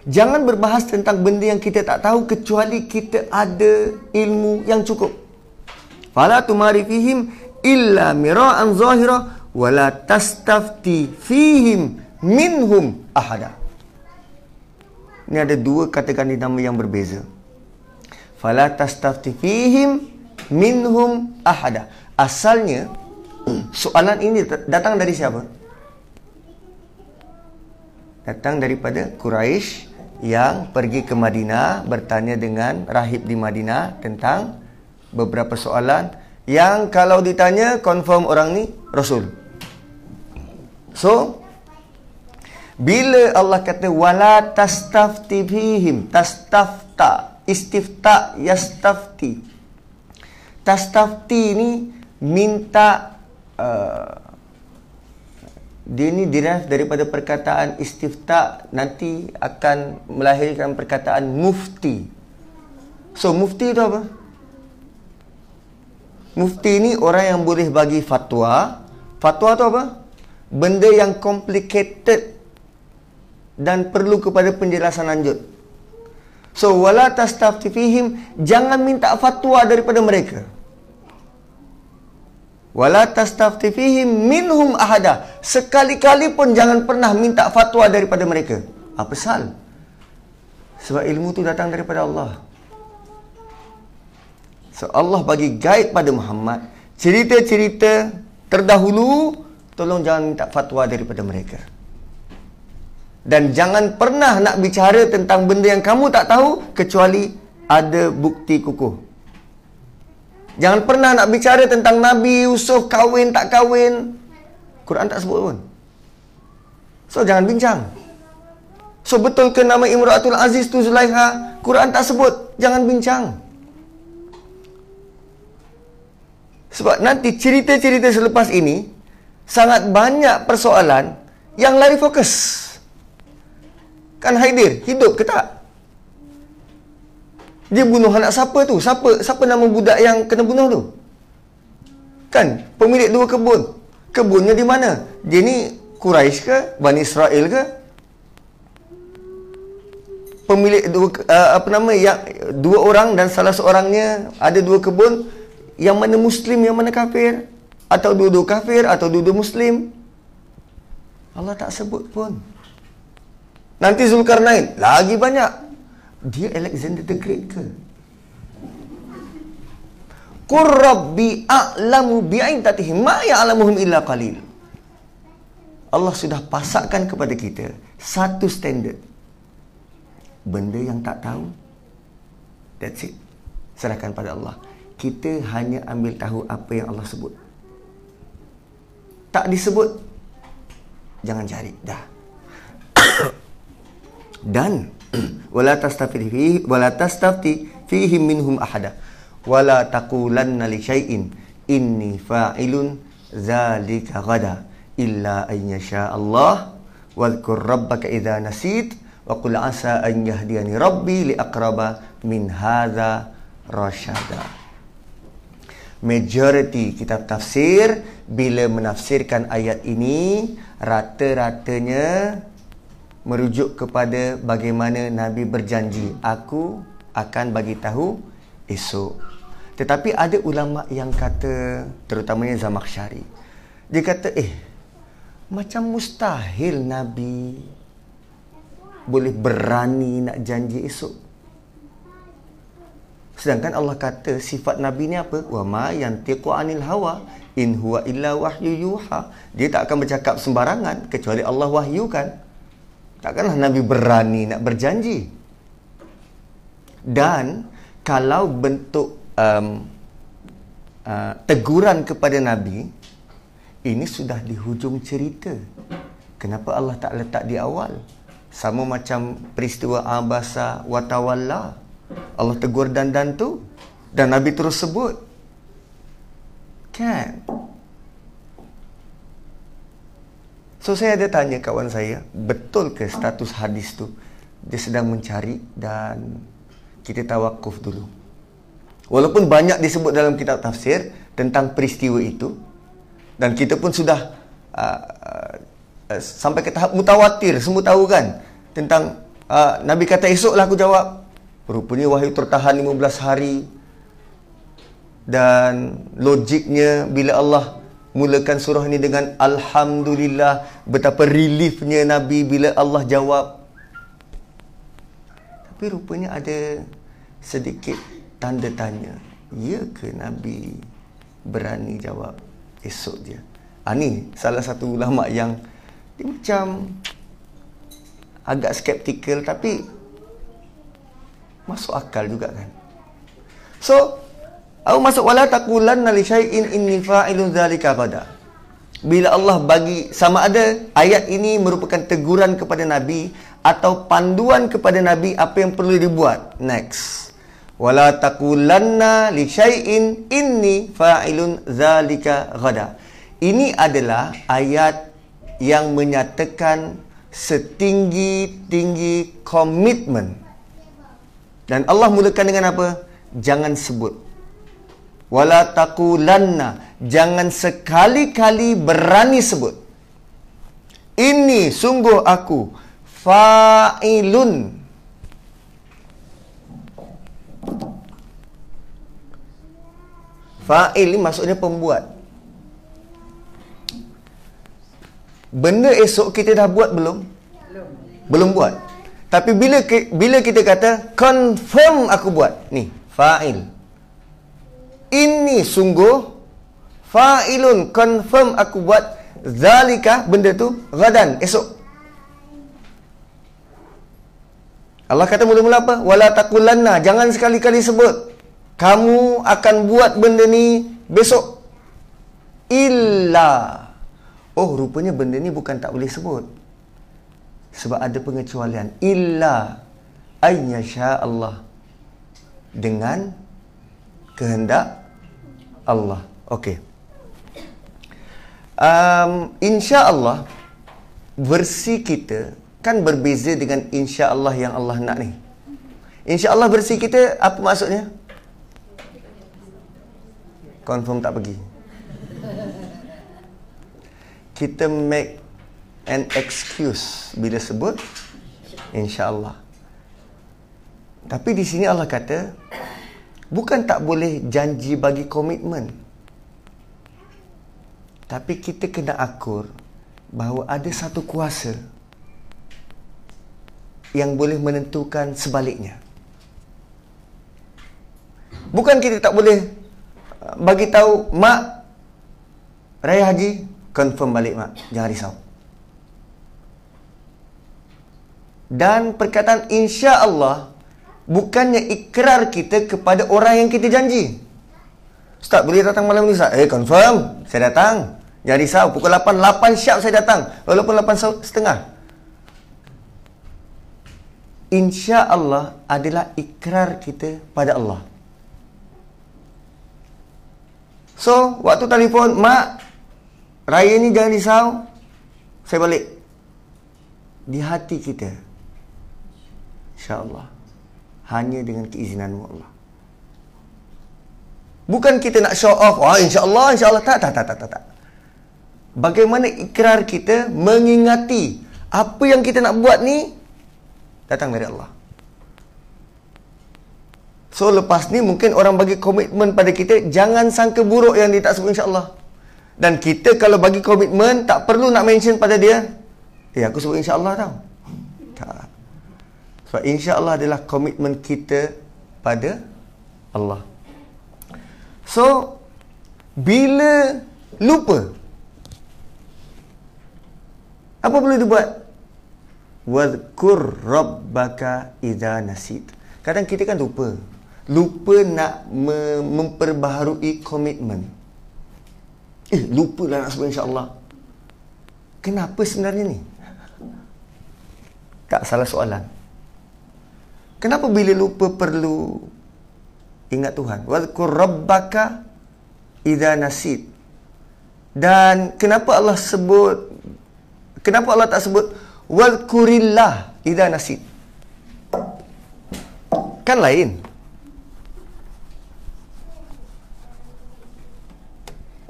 Jangan berbahas tentang benda yang kita tak tahu kecuali kita ada ilmu yang cukup. Fala tumari fihim illa mira'an zahira wala tastafti fihim minhum ahada. Ini ada dua kata ganti nama yang berbeza. Fala tastafti fihim minhum ahada. Asalnya soalan ini datang dari siapa? Datang daripada Quraisy yang pergi ke Madinah bertanya dengan rahib di Madinah tentang beberapa soalan yang kalau ditanya confirm orang ni rasul. So, bila Allah kata wala tastafti fihim, tastafta, istifta yastafti. Tastafti ni minta uh, dia ni derive daripada perkataan istifta nanti akan melahirkan perkataan mufti. So mufti tu apa? Mufti ni orang yang boleh bagi fatwa. Fatwa tu apa? Benda yang complicated dan perlu kepada penjelasan lanjut. So wala tastafti fihim jangan minta fatwa daripada mereka. Wala tastafti fihim minhum ahada. Sekali-kali pun jangan pernah minta fatwa daripada mereka. Apa sal? Sebab ilmu tu datang daripada Allah. So Allah bagi guide pada Muhammad, cerita-cerita terdahulu tolong jangan minta fatwa daripada mereka. Dan jangan pernah nak bicara tentang benda yang kamu tak tahu kecuali ada bukti kukuh. Jangan pernah nak bicara tentang Nabi Yusuf kahwin tak kahwin. Quran tak sebut pun. So jangan bincang. So betul ke nama Imratul Aziz tu Zulaiha? Quran tak sebut. Jangan bincang. Sebab nanti cerita-cerita selepas ini sangat banyak persoalan yang lari fokus. Kan Haidir hidup ke tak? Dia bunuh anak siapa tu? Siapa siapa nama budak yang kena bunuh tu? Kan pemilik dua kebun. Kebunnya di mana? Dia ni Quraisy ke? Bani Israel ke? Pemilik dua uh, apa nama yang dua orang dan salah seorangnya ada dua kebun yang mana muslim yang mana kafir atau dua-dua kafir atau dua-dua muslim Allah tak sebut pun Nanti Zulkarnain lagi banyak. Dia Alexander the Great ke? Qur rabbi a'lamu bi'intatihim ma ya'lamuhum illa qalil. Allah sudah pasakkan kepada kita satu standard. Benda yang tak tahu that's it. Serahkan pada Allah. Kita hanya ambil tahu apa yang Allah sebut. Tak disebut jangan cari dah dan wala tastafti fihi wala tastafti fihi minhum ahada. Wala taqulanna li syai'in. Inni fa'ilun zalika ghada. Illa an yasha Allah. Wadhkur rabbaka idza nasit. Wa qul asa an yahdiyani rabbi li aqraba min hadha rasyada majority kitab tafsir bila menafsirkan ayat ini rata-ratanya merujuk kepada bagaimana nabi berjanji aku akan bagi tahu esok tetapi ada ulama yang kata terutamanya Zamakhsyari dia kata eh macam mustahil nabi boleh berani nak janji esok. Sedangkan Allah kata sifat Nabi ni apa? Wa ma yantiqu anil hawa in huwa illa wahyu yuha. Dia tak akan bercakap sembarangan kecuali Allah wahyukan. Takkanlah Nabi berani nak berjanji. Dan kalau bentuk um, uh, teguran kepada Nabi ini sudah di hujung cerita. Kenapa Allah tak letak di awal? sama macam peristiwa abasa watawalla Allah tegur dan dan tu dan Nabi terus sebut kan so saya ada tanya kawan saya betul ke status hadis tu dia sedang mencari dan kita tawakuf dulu walaupun banyak disebut dalam kitab tafsir tentang peristiwa itu dan kita pun sudah uh, uh, sampai ke tahap mutawatir semua tahu kan tentang uh, Nabi kata esoklah aku jawab. Rupanya wahyu tertahan 15 hari. Dan logiknya bila Allah mulakan surah ini dengan Alhamdulillah. Betapa reliefnya Nabi bila Allah jawab. Tapi rupanya ada sedikit tanda tanya. Ya ke Nabi berani jawab esok dia? Ha, ni salah satu ulama yang dia macam agak skeptikal tapi masuk akal juga kan. So, aku masuk wala taqulan li syai'in inni fa'ilun zalika qada. Bila Allah bagi sama ada ayat ini merupakan teguran kepada nabi atau panduan kepada nabi apa yang perlu dibuat. Next. Wala taqulanna li syai'in inni fa'ilun zalika ghada. Ini adalah ayat yang menyatakan setinggi-tinggi komitmen. Dan Allah mulakan dengan apa? Jangan sebut. Wala taqulanna. Jangan sekali-kali berani sebut. Ini sungguh aku fa'ilun. Fa'il ini maksudnya pembuat. benda esok kita dah buat belum? Belum. Belum buat. Tapi bila bila kita kata confirm aku buat. Ni, fa'il. Ini sungguh fa'ilun confirm aku buat zalika benda tu gadan esok. Allah kata mula-mula apa? Wala taqulanna, jangan sekali-kali sebut. Kamu akan buat benda ni besok. Illa. Oh rupanya benda ni bukan tak boleh sebut. Sebab ada pengecualian. Illa Ayyasha Allah. Dengan Kehendak Allah Okey um, Insya Allah Versi kita Kan berbeza dengan insya Allah yang Allah nak ni Insya Allah versi kita Apa maksudnya? Confirm tak pergi kita make an excuse bila sebut insya-Allah. Tapi di sini Allah kata bukan tak boleh janji bagi komitmen. Tapi kita kena akur bahawa ada satu kuasa yang boleh menentukan sebaliknya. Bukan kita tak boleh uh, bagi tahu mak raya haji confirm balik mak jangan risau dan perkataan insya Allah bukannya ikrar kita kepada orang yang kita janji Ustaz boleh datang malam ni Ustaz? Eh confirm saya datang jangan risau pukul 8 8 siap saya datang walaupun 8 setengah insya Allah adalah ikrar kita pada Allah So, waktu telefon, Mak, Raya ni jangan risau. Saya balik. Di hati kita. InsyaAllah. Hanya dengan keizinanmu Allah. Bukan kita nak show off. Oh, insyaAllah, insyaAllah. Tak, tak, tak, tak, tak. Bagaimana ikrar kita mengingati apa yang kita nak buat ni datang dari Allah. So lepas ni mungkin orang bagi komitmen pada kita jangan sangka buruk yang dia tak sebut insya-Allah. Dan kita kalau bagi komitmen tak perlu nak mention pada dia. Eh aku sebut insya-Allah tau. Tak. Sebab insya-Allah adalah komitmen kita pada Allah. So bila lupa apa perlu dibuat? Wadhkur rabbaka idza nasid. Kadang kita kan lupa. Lupa nak me- memperbaharui komitmen. Eh, lupa lah nak sebut insya-Allah. Kenapa sebenarnya ni? Tak salah soalan. Kenapa bila lupa perlu ingat Tuhan? Wadhkur rabbaka idza nasid. Dan kenapa Allah sebut Kenapa Allah tak sebut wadhkurillah idza nasid? Kan lain.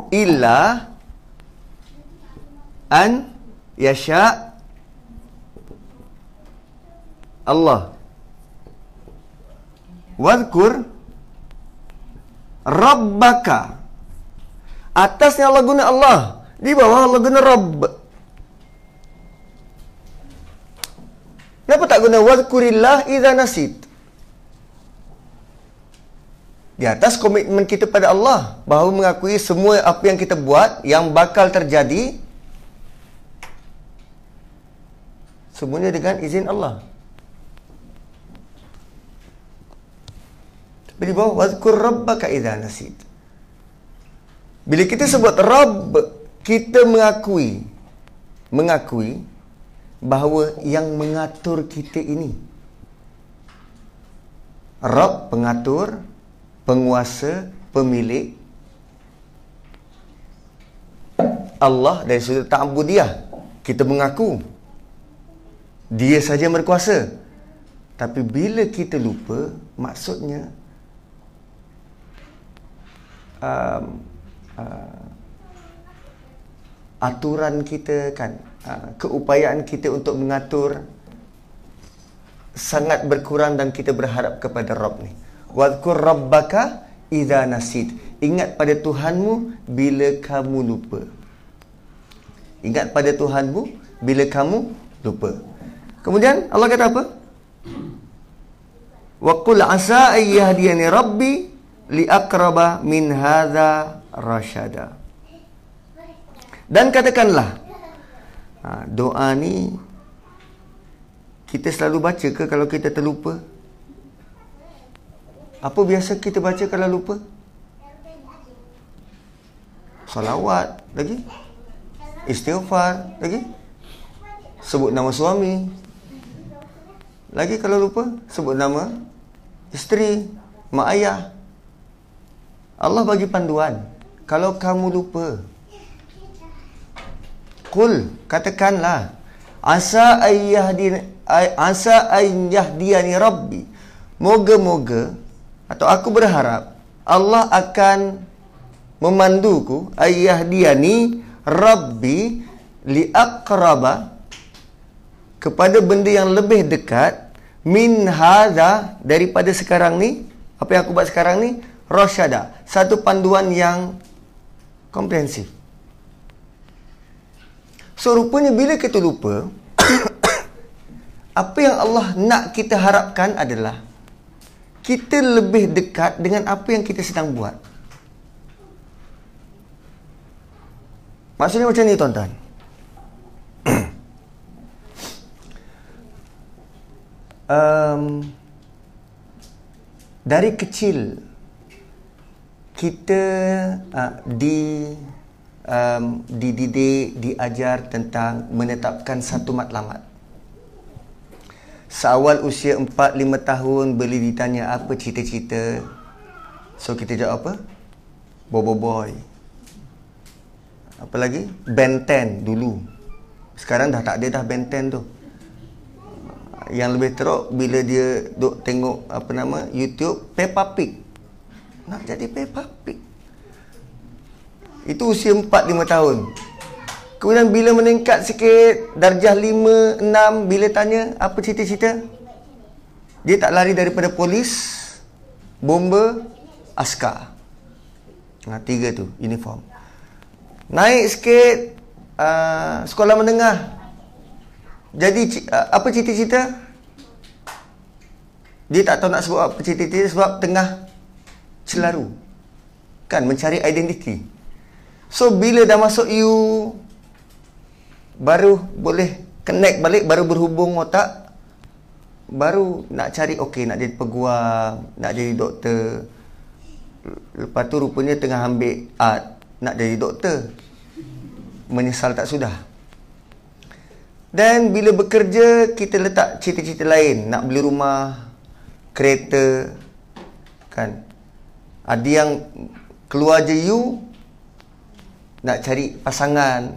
Illa an yasha Allah. Wadhkur rabbaka. Atasnya Allah guna Allah. Di bawah Allah guna Rabb. Kenapa tak guna wadhkurillah idza nasid? Di atas komitmen kita pada Allah bahawa mengakui semua apa yang kita buat yang bakal terjadi semuanya dengan izin Allah. Di bawah wadhkur rabbaka idza nasid. Bila kita sebut Rabb, kita mengakui mengakui bahawa yang mengatur kita ini. Rabb pengatur, penguasa, pemilik. Allah dari sudut ta'budiyah kita mengaku. Dia saja berkuasa. Tapi bila kita lupa maksudnya um, uh, aturan kita kan uh, keupayaan kita untuk mengatur sangat berkurang dan kita berharap kepada Rabb ni. Wadhkur rabbaka idza nasid. Ingat pada Tuhanmu bila kamu lupa. Ingat pada Tuhanmu bila kamu lupa. Kemudian Allah kata apa? Wa qul asa ayyahdiyani rabbi li aqraba min hadza rasyada dan katakanlah ha, doa ni kita selalu baca ke kalau kita terlupa apa biasa kita baca kalau lupa? Salawat lagi. Istighfar lagi. Sebut nama suami. Lagi kalau lupa, sebut nama isteri, mak ayah. Allah bagi panduan. Kalau kamu lupa, Kul, katakanlah. Asa ayyahdi asa ayyahdiyani rabbi. Moga-moga atau aku berharap Allah akan memanduku ayah dia ni Rabbi li aqraba kepada benda yang lebih dekat min hadha daripada sekarang ni apa yang aku buat sekarang ni rasyada satu panduan yang komprehensif so rupanya bila kita lupa apa yang Allah nak kita harapkan adalah kita lebih dekat dengan apa yang kita sedang buat. Maksudnya macam ni tuan-tuan. um, dari kecil kita uh, di um, dididik, diajar tentang menetapkan satu matlamat. Seawal usia 4-5 tahun Boleh ditanya apa cita-cita So kita jawab apa? Bobo boy Apa lagi? Ben 10 dulu Sekarang dah tak ada dah Ben 10 tu yang lebih teruk bila dia duk tengok apa nama YouTube Peppa Pig. Nak jadi Peppa Pig. Itu usia 4 5 tahun. Kemudian bila meningkat sikit darjah 5 6 bila tanya apa cita-cita? Dia tak lari daripada polis, bomba, askar. Nah, tiga tu uniform. Naik sikit uh, sekolah menengah jadi uh, apa cita-cita? Dia tak tahu nak sebut apa cita-cita sebab tengah celaru. Kan mencari identiti. So bila dah masuk you baru boleh connect balik baru berhubung otak baru nak cari okey nak jadi peguam, nak jadi doktor. Lepas tu rupanya tengah ambil art nak jadi doktor. Menyesal tak sudah. Dan bila bekerja kita letak cita-cita lain nak beli rumah, kereta kan. Ada yang keluar je you nak cari pasangan.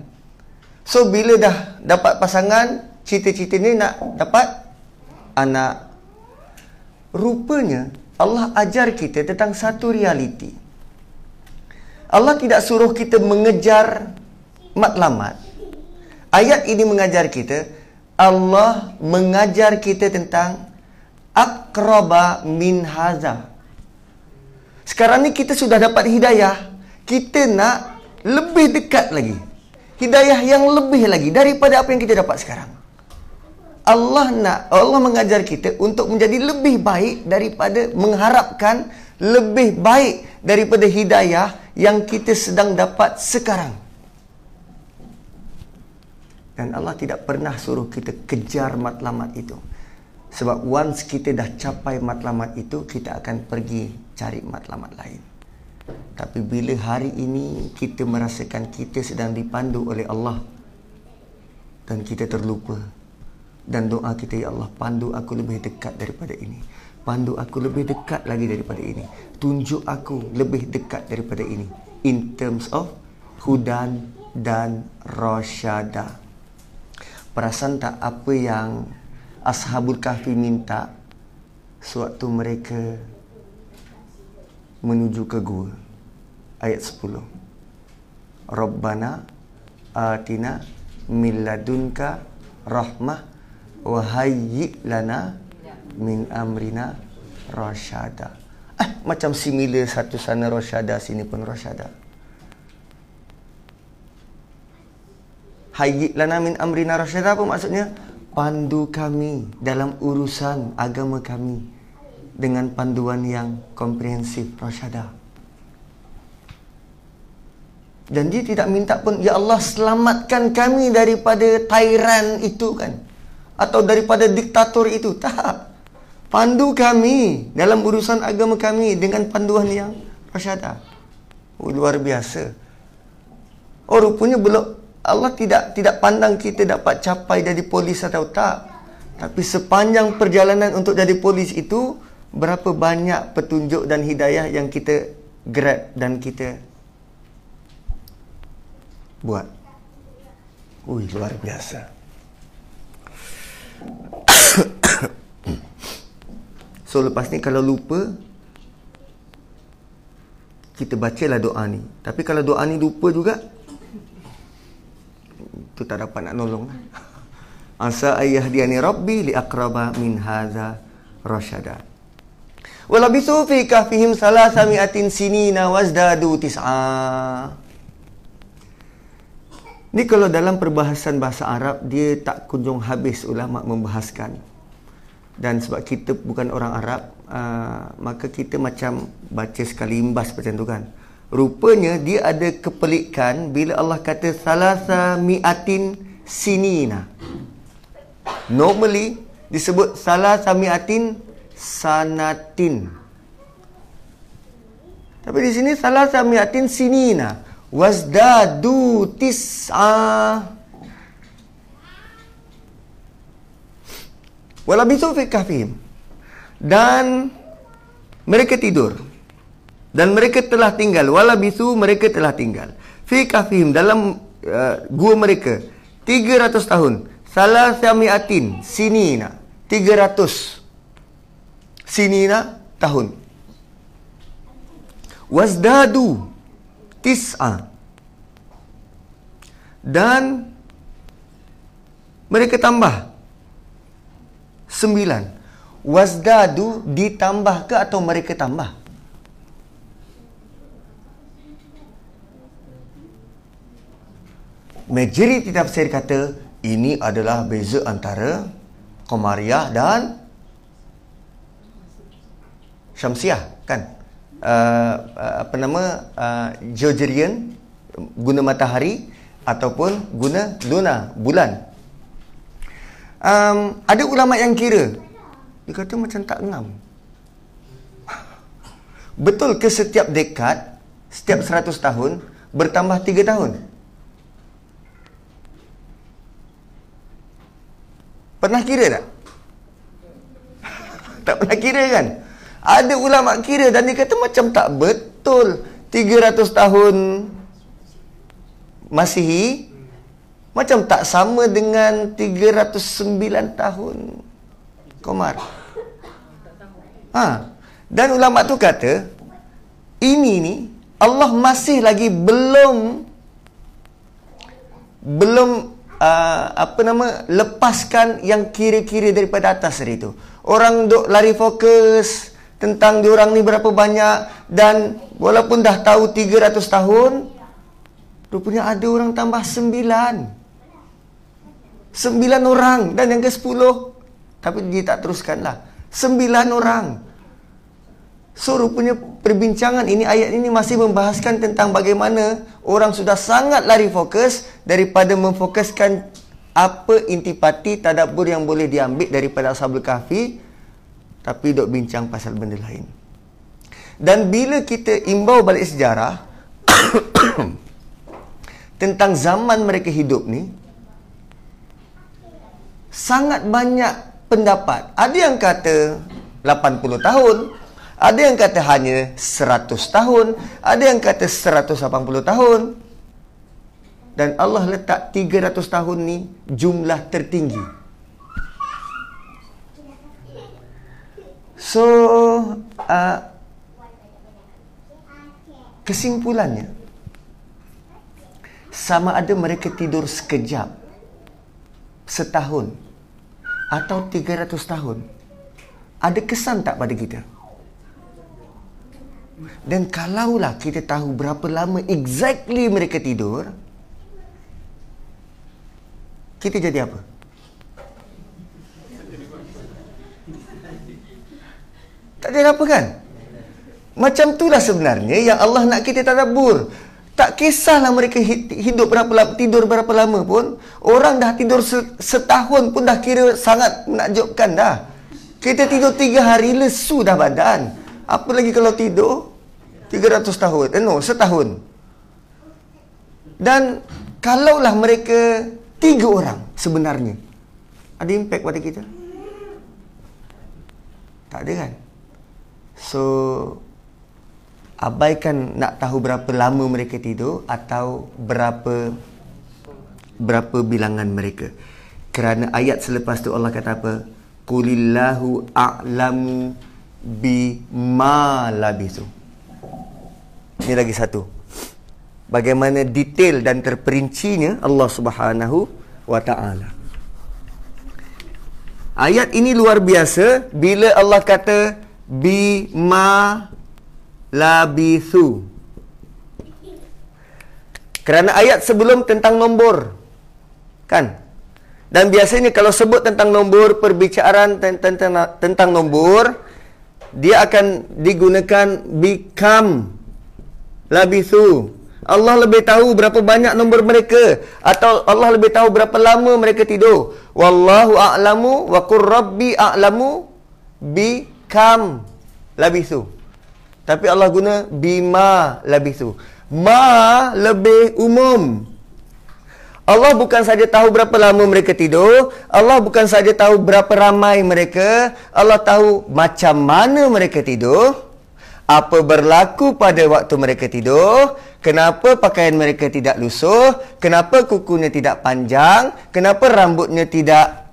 So bila dah dapat pasangan, cita-cita ni nak dapat anak. Rupanya Allah ajar kita tentang satu realiti. Allah tidak suruh kita mengejar matlamat. Ayat ini mengajar kita Allah mengajar kita tentang akraba min haza. Sekarang ni kita sudah dapat hidayah, kita nak lebih dekat lagi. Hidayah yang lebih lagi daripada apa yang kita dapat sekarang. Allah nak Allah mengajar kita untuk menjadi lebih baik daripada mengharapkan lebih baik daripada hidayah yang kita sedang dapat sekarang. Dan Allah tidak pernah suruh kita kejar matlamat itu. Sebab once kita dah capai matlamat itu, kita akan pergi cari matlamat lain. Tapi bila hari ini kita merasakan kita sedang dipandu oleh Allah dan kita terlupa dan doa kita ya Allah pandu aku lebih dekat daripada ini. Pandu aku lebih dekat lagi daripada ini. Tunjuk aku lebih dekat daripada ini in terms of hudan dan rasyadah. Perasan tak apa yang Ashabul Kahfi minta Sewaktu mereka Menuju ke gua. Ayat 10 Rabbana Atina Milladunka Rahmah Wahayyi lana Min amrina Rashada. Eh, macam similar satu sana Rashada Sini pun Rashada. Hayyid lana min amrina rasyada apa maksudnya? Pandu kami dalam urusan agama kami dengan panduan yang komprehensif rasyada. Dan dia tidak minta pun ya Allah selamatkan kami daripada tyrant itu kan atau daripada diktator itu. Tak. Pandu kami dalam urusan agama kami dengan panduan yang rasyada. Oh, luar biasa. Oh rupanya belum Allah tidak tidak pandang kita dapat capai jadi polis atau tak. Tapi sepanjang perjalanan untuk jadi polis itu berapa banyak petunjuk dan hidayah yang kita grab dan kita buat. Ui, luar biasa. so lepas ni kalau lupa kita bacalah doa ni. Tapi kalau doa ni lupa juga tu tak dapat nak nolong asa ayah dia ni rabbi li aqraba min hadza rasyada walabisu fi kahfihim salasamiatin sinina wazdadu tis'a. Ni kalau dalam perbahasan bahasa Arab dia tak kunjung habis ulama membahaskan. Dan sebab kita bukan orang Arab uh, maka kita macam baca sekali imbas macam tu kan. Rupanya dia ada kepelikan bila Allah kata salasa mi'atin sinina. Normally disebut salasa mi'atin sanatin. Tapi di sini salasa mi'atin sinina. Wazdadu tis'a. Walabisu fi kahfihim. Dan mereka tidur dan mereka telah tinggal wala bisu mereka telah tinggal fi kafihim dalam uh, gua mereka 300 tahun salah samiatin sinina 300 sinina tahun. Wazdadu tis'a. Dan mereka tambah sembilan. Wazdadu ditambah ke atau mereka tambah? Majoriti tafsir kata ini adalah beza antara Qamariah dan Syamsiah kan uh, uh, apa nama uh, Georgian guna matahari ataupun guna luna bulan um, ada ulama yang kira dia kata macam tak ngam betul ke setiap dekad setiap 100 tahun bertambah 3 tahun Pernah kira tak? tak pernah kira kan? Ada ulama kira dan dia kata macam tak betul. 300 tahun Masihi macam tak sama dengan 309 tahun Komar. Ha. Dan ulama tu kata ini ni Allah masih lagi belum belum uh, apa nama lepaskan yang kira-kira daripada atas hari itu. Orang duk lari fokus tentang diorang ni berapa banyak dan walaupun dah tahu 300 tahun rupanya ada orang tambah 9. 9 orang dan yang ke-10 tapi dia tak teruskanlah. 9 orang. So rupanya perbincangan ini ayat ini masih membahaskan tentang bagaimana orang sudah sangat lari fokus daripada memfokuskan apa intipati tadabbur yang boleh diambil daripada Ashabul Kahfi tapi dok bincang pasal benda lain. Dan bila kita imbau balik sejarah tentang zaman mereka hidup ni sangat banyak pendapat. Ada yang kata 80 tahun, ada yang kata hanya 100 tahun, ada yang kata 180 tahun. Dan Allah letak 300 tahun ni jumlah tertinggi. So, uh, kesimpulannya, sama ada mereka tidur sekejap, setahun, atau 300 tahun, ada kesan tak pada kita? Dan kalaulah kita tahu berapa lama exactly mereka tidur, kita jadi apa? Tak jadi apa kan? Macam itulah sebenarnya yang Allah nak kita tadabbur. Tak kisahlah mereka hidup berapa lama, tidur berapa lama pun. Orang dah tidur setahun pun dah kira sangat menakjubkan dah. Kita tidur tiga hari lesu dah badan. Apa lagi kalau tidur 300 tahun. Eh, no, setahun. Dan kalaulah mereka tiga orang sebenarnya. Ada impact pada kita? Tak ada kan? So, abaikan nak tahu berapa lama mereka tidur atau berapa berapa bilangan mereka. Kerana ayat selepas tu Allah kata apa? Qulillahu a'lamu bima labisu. Ini lagi satu. Bagaimana detail dan terperincinya Allah Subhanahu wa taala. Ayat ini luar biasa bila Allah kata bima labithu. Kerana ayat sebelum tentang nombor. Kan? Dan biasanya kalau sebut tentang nombor, perbicaraan tentang, tentang nombor, dia akan digunakan become labithu. Allah lebih tahu berapa banyak nombor mereka atau Allah lebih tahu berapa lama mereka tidur. Wallahu a'lamu wa qur rabbi a'lamu bi kam labithu. Tapi Allah guna bima labithu. Ma lebih umum. Allah bukan saja tahu berapa lama mereka tidur, Allah bukan saja tahu berapa ramai mereka, Allah tahu macam mana mereka tidur apa berlaku pada waktu mereka tidur, kenapa pakaian mereka tidak lusuh, kenapa kukunya tidak panjang, kenapa rambutnya tidak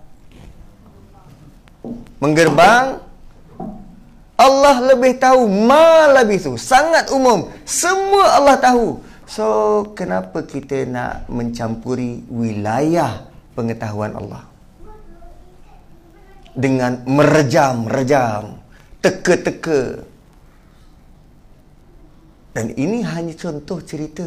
menggerbang Allah lebih tahu ma lebih tu. Sangat umum. Semua Allah tahu. So kenapa kita nak mencampuri wilayah pengetahuan Allah? Dengan merejam-rejam teka-teka. Dan ini hanya contoh cerita.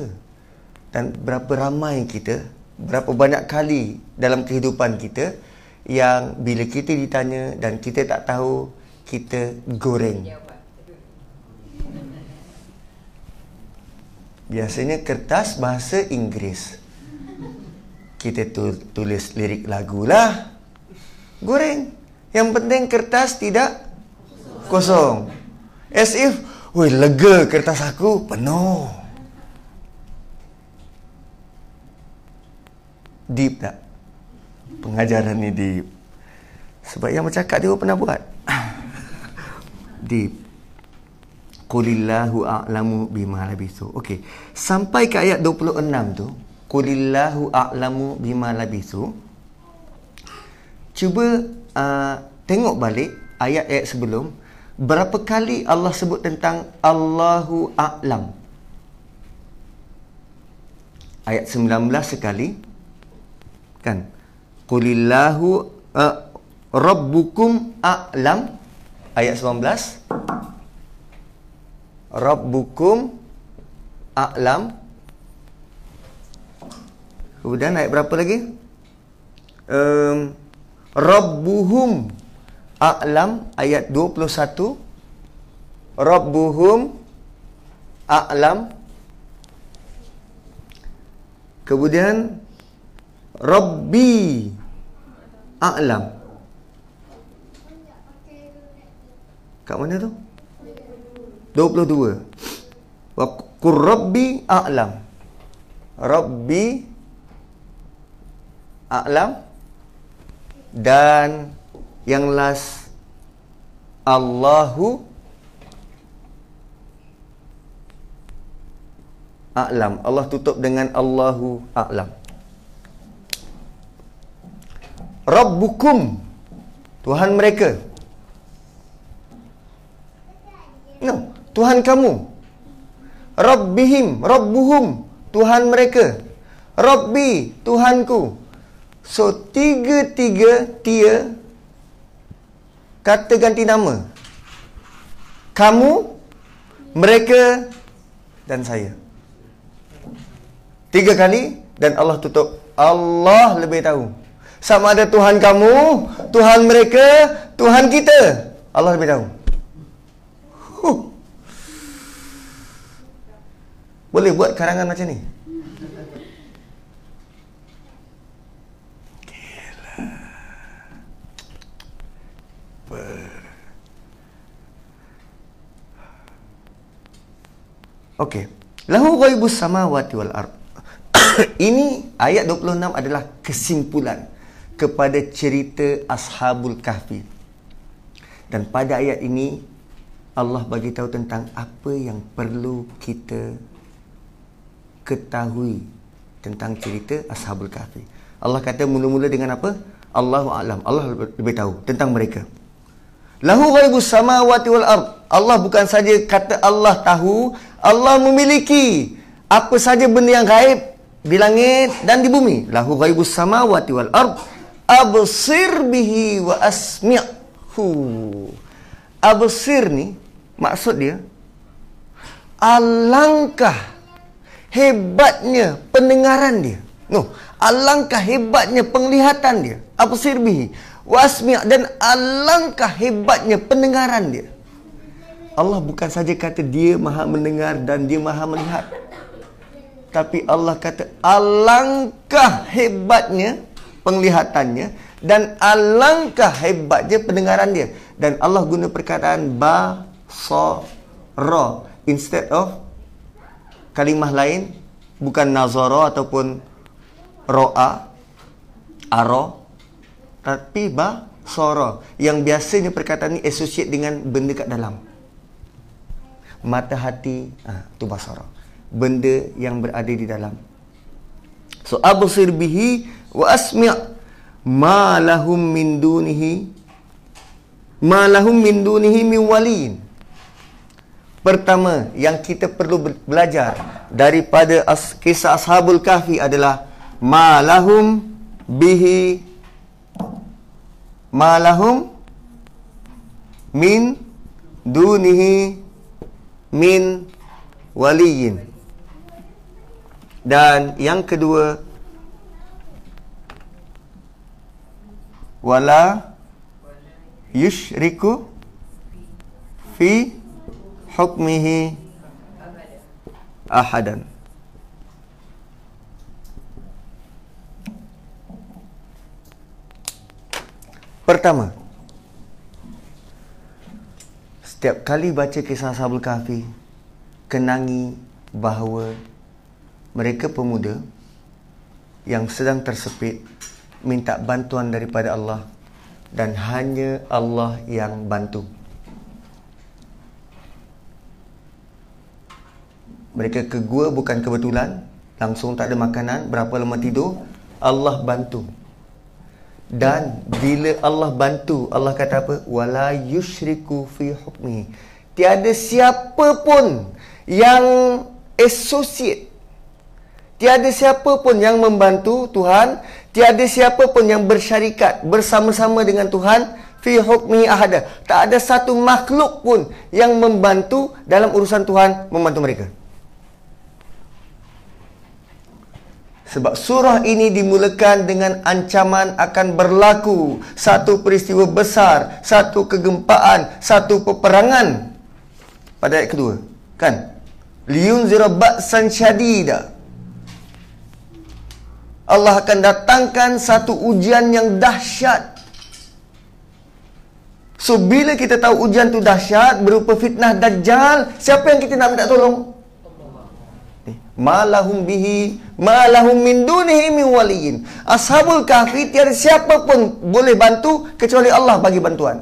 Dan berapa ramai kita berapa banyak kali dalam kehidupan kita yang bila kita ditanya dan kita tak tahu kita goreng. Biasanya kertas bahasa Inggeris. Kita tulis lirik lagu lah. Goreng. Yang penting kertas tidak kosong. As if, woi lega kertas aku penuh. Deep tak? Pengajaran ni deep. Sebab yang bercakap dia pernah buat deep. Qulillahu a'lamu bima labisu. Okey. Sampai ke ayat 26 tu, Qulillahu a'lamu bima labisu. Cuba uh, tengok balik ayat-ayat sebelum berapa kali Allah sebut tentang Allahu a'lam. Ayat 19 sekali. Kan? Qulillahu uh, rabbukum a'lam ayat 19 Rabbukum a'lam. Kemudian ayat berapa lagi? Um, Rabbuhum a'lam ayat 21 Rabbuhum a'lam. Kemudian Rabbi a'lam Kat mana tu? 22. Wa rabbi a'lam. Rabbi a'lam dan yang last Allahu a'lam. Allah tutup dengan Allahu a'lam. Rabbukum Tuhan mereka No, Tuhan kamu. Rabbihim, Rabbuhum, Tuhan mereka. Rabbi, Tuhanku. So, tiga-tiga tia kata ganti nama. Kamu, mereka dan saya. Tiga kali dan Allah tutup. Allah lebih tahu. Sama ada Tuhan kamu, Tuhan mereka, Tuhan kita. Allah lebih tahu. Boleh buat karangan macam ni? Okey. Lahu ghaibus samawati wal ard. Ini ayat 26 adalah kesimpulan kepada cerita Ashabul Kahfi. Dan pada ayat ini Allah bagi tahu tentang apa yang perlu kita ketahui tentang cerita Ashabul Kahfi. Allah kata mula-mula dengan apa? Allahu a'lam. Allah lebih tahu tentang mereka. Lahu ghaibus samawati wal ard. Allah bukan saja kata Allah tahu, Allah memiliki apa saja benda yang gaib di langit dan di bumi. Lahu ghaibus samawati wal ard. Absir bihi wa asmi'hu. Absir ni maksud dia alangkah hebatnya pendengaran dia. No, alangkah hebatnya penglihatan dia. Apa sirbi? Wasmi' dan alangkah hebatnya pendengaran dia. Allah bukan saja kata dia maha mendengar dan dia maha melihat. Tapi Allah kata alangkah hebatnya penglihatannya dan alangkah hebatnya pendengaran dia. Dan Allah guna perkataan ba, so, ro instead of kalimah lain bukan nazara ataupun ro'a aro tapi ba sora yang biasanya perkataan ni associate dengan benda kat dalam. Mata hati ah ha, tu basara benda yang berada di dalam. So absir bihi wa asmi' ma lahum min dunihi ma lahum min dunihi min waliyin pertama yang kita perlu belajar daripada as- kisah ashabul kahfi adalah ma lahum bihi ma lahum min dunihi min waliyin. Dan yang kedua wala yushriku fi hukmihi ahadan. Pertama Setiap kali baca kisah Ashabul Kahfi Kenangi bahawa Mereka pemuda Yang sedang tersepit Minta bantuan daripada Allah Dan hanya Allah yang bantu Mereka ke gua bukan kebetulan. Langsung tak ada makanan. Berapa lama tidur? Allah bantu. Dan bila Allah bantu Allah kata apa? Wala yushriku fi hukmi. Tiada siapa pun Yang associate. Tiada siapa pun yang membantu Tuhan. Tiada siapa pun yang bersyarikat Bersama-sama dengan Tuhan Fi hukmi ahada. Tak ada satu makhluk pun Yang membantu Dalam urusan Tuhan Membantu mereka Sebab surah ini dimulakan dengan ancaman akan berlaku satu peristiwa besar, satu kegempaan, satu peperangan. Pada ayat kedua, kan? Liyunzira ba'san syadida. Allah akan datangkan satu ujian yang dahsyat. So bila kita tahu ujian tu dahsyat berupa fitnah dajjal, siapa yang kita nak minta tolong? Malahum bihi malahum min dunihi min waliyin. Ashabul kahfi tiada siapa pun boleh bantu kecuali Allah bagi bantuan.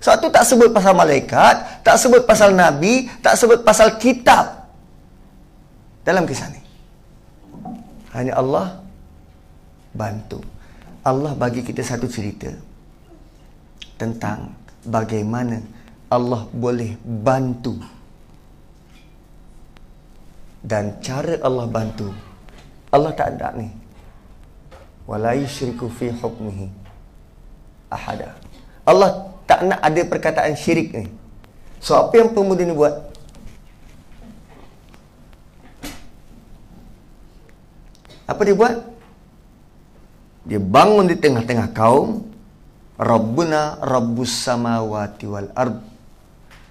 Satu tak sebut pasal malaikat tak sebut pasal nabi tak sebut pasal kitab. Dalam kisah ni. Hanya Allah bantu. Allah bagi kita satu cerita tentang bagaimana Allah boleh bantu dan cara Allah bantu Allah tak ada ni. Wala yusyriku fi hukmihi ahada. Allah tak nak ada perkataan syirik ni. So apa yang pemuda ni buat? Apa dia buat? Dia bangun di tengah-tengah kaum. Rabbuna Rabbus samawati wal ard.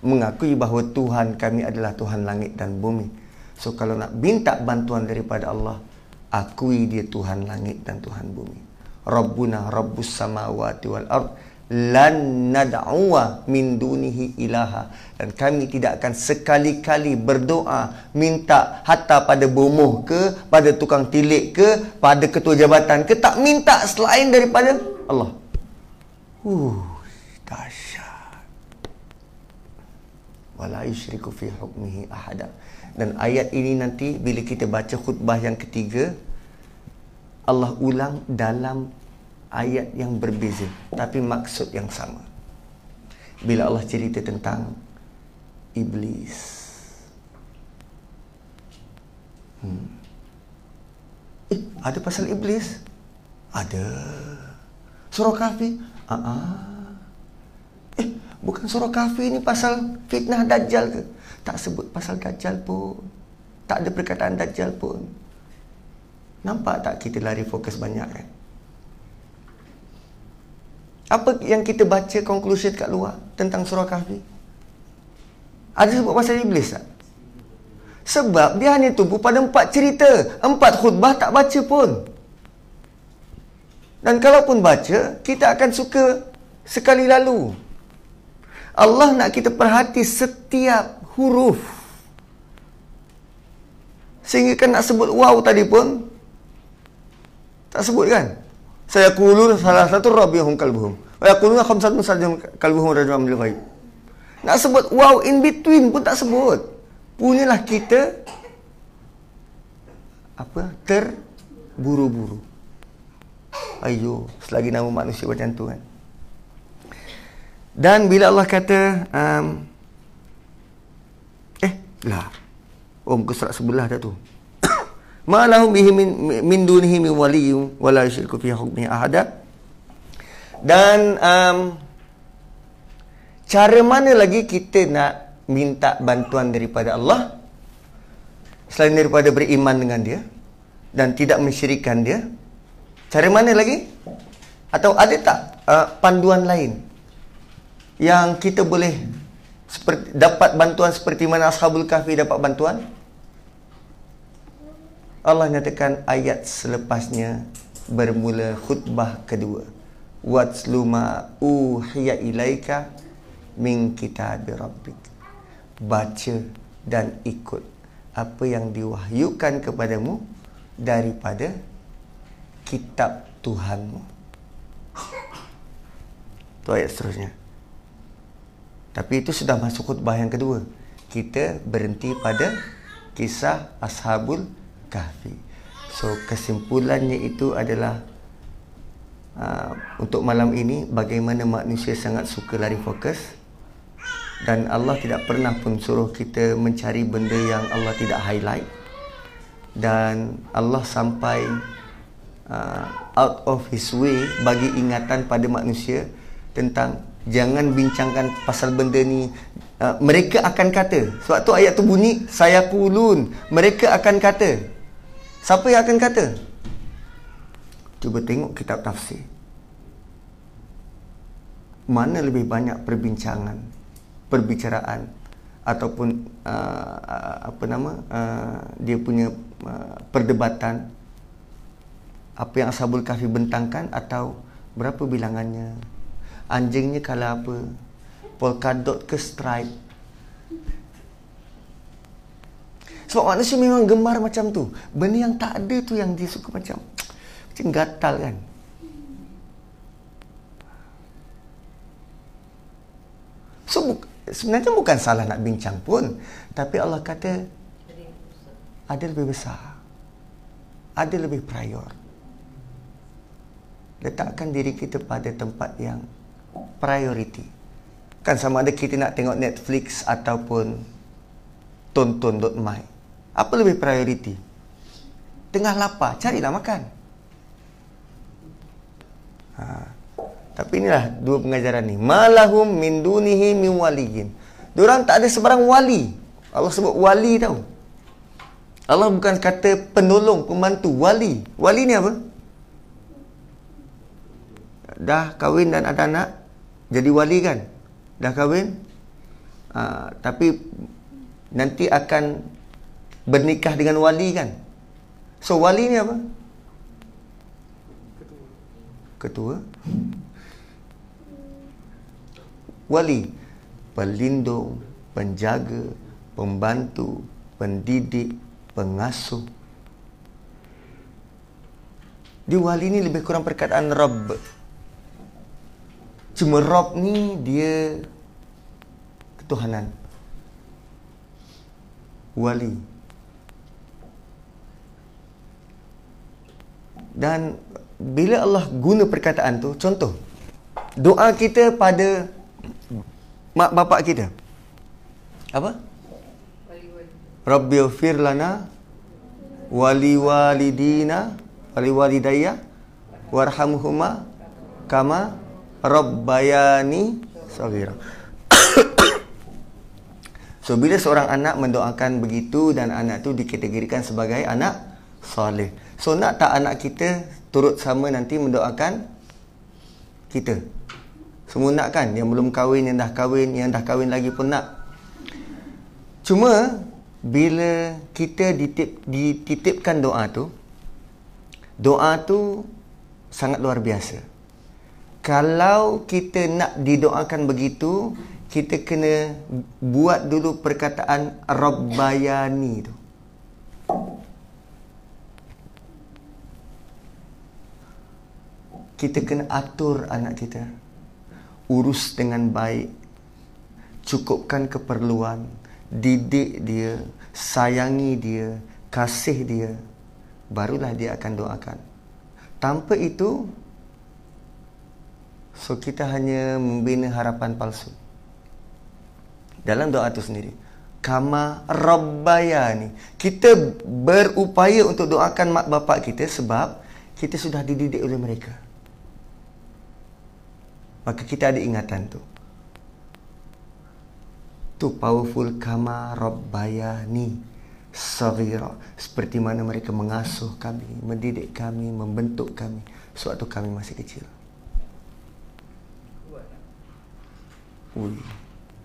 Mengakui bahawa Tuhan kami adalah Tuhan langit dan bumi So kalau nak minta bantuan daripada Allah, akui dia Tuhan langit dan Tuhan bumi. Rabbuna rabbus samawati wal ard lan nad'uwa min dunihi ilaha dan kami tidak akan sekali-kali berdoa minta hatta pada bomoh ke pada tukang tilik ke pada ketua jabatan ke tak minta selain daripada Allah. Uh, dahsyat. Wala yusyriku fi hukmihi ahada. Dan ayat ini nanti bila kita baca khutbah yang ketiga Allah ulang dalam ayat yang berbeza tapi maksud yang sama. Bila Allah cerita tentang iblis. Hmm. Eh, ada pasal iblis? Ada. Surah Kahfi? Ah. Uh-uh. Eh, bukan surah Kahfi ini pasal fitnah dajjal ke? Tak sebut pasal Dajjal pun. Tak ada perkataan Dajjal pun. Nampak tak kita lari fokus banyak kan? Apa yang kita baca conclusion kat luar tentang surah kahfi? Ada sebut pasal iblis tak? Sebab dia hanya tumpu pada empat cerita. Empat khutbah tak baca pun. Dan kalaupun baca, kita akan suka sekali lalu. Allah nak kita perhati setiap huruf. Sehingga kan nak sebut wow tadi pun tak sebut kan? Saya kulu salah satu rabbihum kalbuhum. Wa yaquluna khamsatun sajam kalbuhum rajam bil ghaib. Nak sebut wow in between pun tak sebut. Punyalah kita apa? Terburu-buru. Ayo, selagi nama manusia macam tu kan. Dan bila Allah kata um, lah. Muka surat sebelah dah tu. Ma lahum bihi min, min dunihi min waliyyin wala yusyriku fi hukmihi ahada. Dan um, cara mana lagi kita nak minta bantuan daripada Allah selain daripada beriman dengan dia dan tidak mensyirikan dia? Cara mana lagi? Atau ada tak uh, panduan lain yang kita boleh seperti, dapat bantuan seperti mana Ashabul Kahfi dapat bantuan? Allah nyatakan ayat selepasnya bermula khutbah kedua. Watslu ma uhiya ilaika min kitabi rabbik. Baca dan ikut apa yang diwahyukan kepadamu daripada kitab Tuhanmu. Itu ayat seterusnya. Tapi itu sudah masuk khutbah yang kedua. Kita berhenti pada kisah Ashabul kahfi. So kesimpulannya itu adalah uh, untuk malam ini bagaimana manusia sangat suka lari fokus dan Allah tidak pernah pun suruh kita mencari benda yang Allah tidak highlight dan Allah sampai uh, out of his way bagi ingatan pada manusia tentang jangan bincangkan pasal benda ni. Uh, mereka akan kata. Sebab tu ayat tu bunyi saya kulun mereka akan kata. Siapa yang akan kata? Cuba tengok kitab tafsir. Mana lebih banyak perbincangan, perbicaraan ataupun uh, apa nama uh, dia punya uh, perdebatan? Apa yang Ashabul Kahfi bentangkan atau berapa bilangannya anjingnya kalau apa polka dot ke stripe Sebab manusia memang gemar macam tu. Benda yang tak ada tu yang dia suka macam macam gatal kan. So bu- sebenarnya bukan salah nak bincang pun, tapi Allah kata ada lebih besar. Ada lebih prior. Letakkan diri kita pada tempat yang priority. Kan sama ada kita nak tengok Netflix ataupun tonton.my. Apa lebih prioriti? Tengah lapar, carilah makan. Ha. Tapi inilah dua pengajaran ni. Malahum min dunihi min waliyin. Diorang tak ada sebarang wali. Allah sebut wali tau. Allah bukan kata penolong, pembantu, wali. Wali ni apa? Dah kahwin dan ada anak, jadi wali kan? Dah kahwin, uh, tapi nanti akan bernikah dengan wali kan? So wali ni apa? Ketua. Wali. Pelindung penjaga pembantu pendidik pengasuh. Di wali ni lebih kurang perkataan Rabb cuma Rabb ni dia ketuhanan wali Dan bila Allah guna perkataan tu, contoh, doa kita pada mak bapak kita. Apa? Rabbil firlana wali walidina wali walidayya warhamhuma kama rabbayani saghira. so bila seorang anak mendoakan begitu dan anak tu dikategorikan sebagai anak soleh. So nak tak anak kita turut sama nanti mendoakan kita? Semua nak kan? Yang belum kahwin, yang dah kahwin, yang dah kahwin lagi pun nak. Cuma bila kita ditip, dititipkan doa tu, doa tu sangat luar biasa. Kalau kita nak didoakan begitu, kita kena buat dulu perkataan Rabbayani tu. kita kena atur anak kita. Urus dengan baik. Cukupkan keperluan. Didik dia sayangi dia kasih dia. Barulah dia akan doakan. Tanpa itu So kita hanya membina harapan palsu. Dalam doa itu sendiri. Kama Rabbayani. Kita berupaya untuk doakan mak bapak kita sebab kita sudah dididik oleh mereka. Maka kita ada ingatan tu. Tu powerful kama Rabbayani. Sagira. Seperti mana mereka mengasuh kami, mendidik kami, membentuk kami. Sewaktu kami masih kecil. Ui,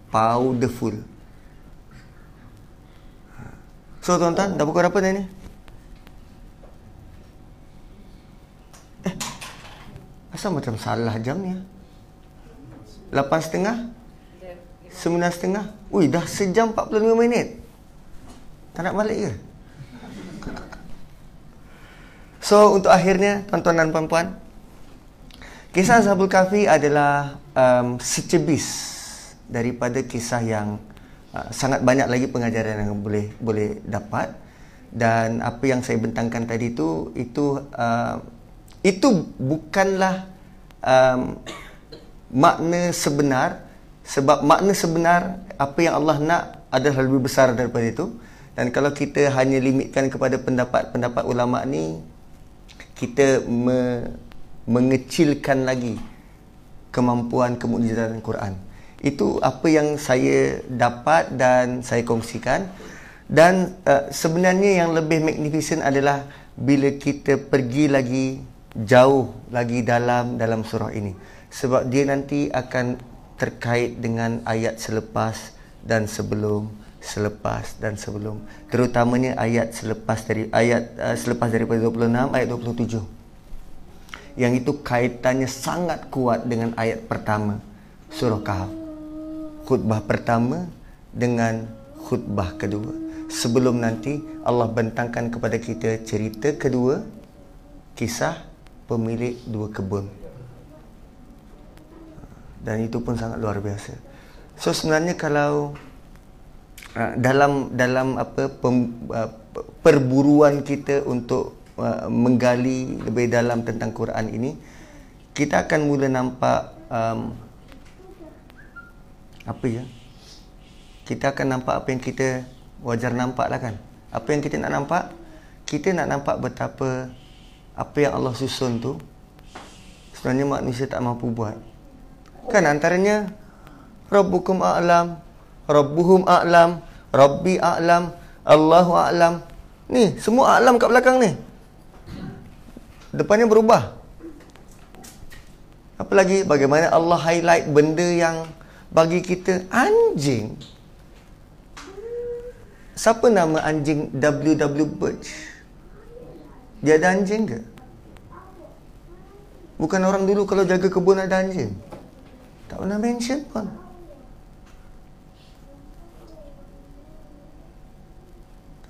powerful. So tuan-tuan, dah pukul berapa dah ni? Eh, asal macam salah jamnya? Lapan setengah? Sembilan setengah? Ui, dah sejam 45 minit. Tak nak balik ke? So, untuk akhirnya, tuan-tuan dan puan-puan, kisah Zabul Kafi adalah um, secebis daripada kisah yang uh, sangat banyak lagi pengajaran yang boleh boleh dapat. Dan apa yang saya bentangkan tadi itu itu uh, itu bukanlah um, makna sebenar. Sebab makna sebenar apa yang Allah nak adalah lebih besar daripada itu. Dan kalau kita hanya limitkan kepada pendapat-pendapat ulama ni kita me, mengecilkan lagi kemampuan kemujizatan Quran. Itu apa yang saya dapat dan saya kongsikan. Dan uh, sebenarnya yang lebih magnificent adalah bila kita pergi lagi jauh lagi dalam dalam surah ini. Sebab dia nanti akan terkait dengan ayat selepas dan sebelum selepas dan sebelum. Terutamanya ayat selepas dari ayat uh, selepas daripada 26 ayat 27 yang itu kaitannya sangat kuat dengan ayat pertama surah kahf khutbah pertama dengan khutbah kedua. Sebelum nanti Allah bentangkan kepada kita cerita kedua kisah pemilik dua kebun. Dan itu pun sangat luar biasa. So sebenarnya kalau uh, dalam dalam apa pem, uh, perburuan kita untuk uh, menggali lebih dalam tentang Quran ini kita akan mula nampak um, apa ya? Kita akan nampak apa yang kita wajar nampak lah kan? Apa yang kita nak nampak? Kita nak nampak betapa apa yang Allah susun tu sebenarnya manusia tak mampu buat. Kan antaranya Rabbukum a'lam Rabbuhum a'lam Rabbi a'lam Allahu a'lam. Ni semua a'lam kat belakang ni depannya berubah apa lagi bagaimana Allah highlight benda yang bagi kita anjing. Siapa nama anjing WW Birch? Dia ada anjing ke? Bukan orang dulu kalau jaga kebun ada anjing. Tak pernah mention pun.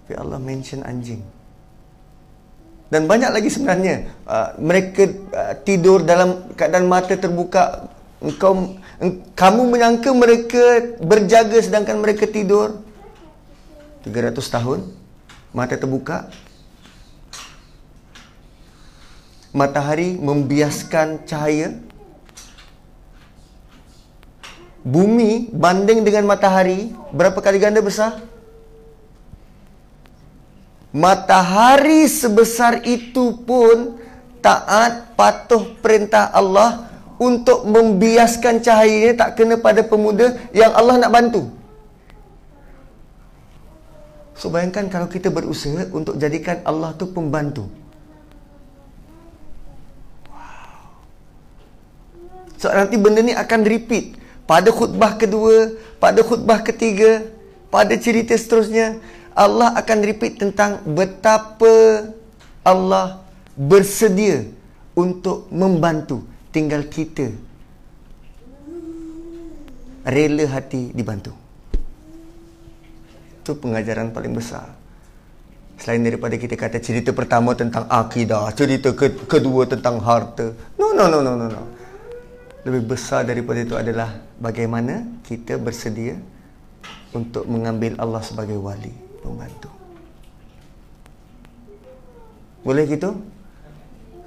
Tapi Allah mention anjing. Dan banyak lagi sebenarnya uh, mereka uh, tidur dalam keadaan mata terbuka. Engkau kamu menyangka mereka berjaga sedangkan mereka tidur? 300 tahun mata terbuka. Matahari membiaskan cahaya. Bumi banding dengan matahari. Berapa kali ganda besar matahari sebesar itu pun taat patuh perintah Allah untuk membiaskan cahaya ini tak kena pada pemuda yang Allah nak bantu. So bayangkan kalau kita berusaha untuk jadikan Allah tu pembantu. So nanti benda ni akan repeat pada khutbah kedua, pada khutbah ketiga, pada cerita seterusnya Allah akan repeat tentang betapa Allah bersedia untuk membantu tinggal kita rela hati dibantu. Itu pengajaran paling besar. Selain daripada kita kata cerita pertama tentang akidah, cerita ke- kedua tentang harta. No, no, no, no, no, no. Lebih besar daripada itu adalah bagaimana kita bersedia untuk mengambil Allah sebagai wali, pembantu. Boleh gitu?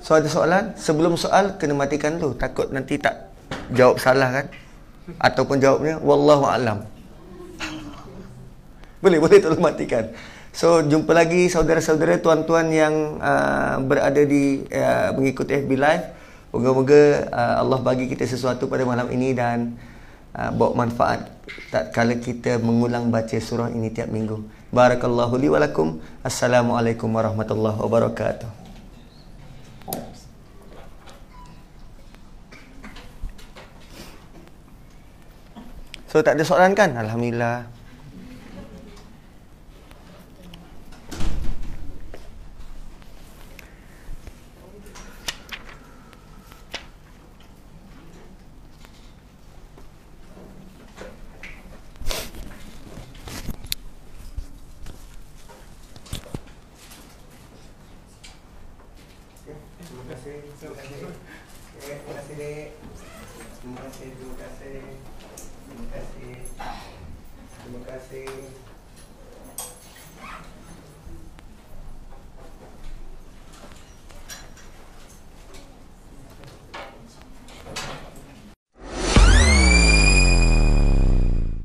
So ada soalan? Sebelum soal kena matikan dulu takut nanti tak jawab salah kan ataupun jawabnya wallahu alam boleh boleh tolong matikan so jumpa lagi saudara-saudara tuan-tuan yang uh, berada di uh, mengikuti FB live moga-moga uh, Allah bagi kita sesuatu pada malam ini dan uh, bawa manfaat tak kala kita mengulang baca surah ini tiap minggu barakallahu li walakum assalamualaikum warahmatullahi wabarakatuh So tak ada soalan kan? Alhamdulillah.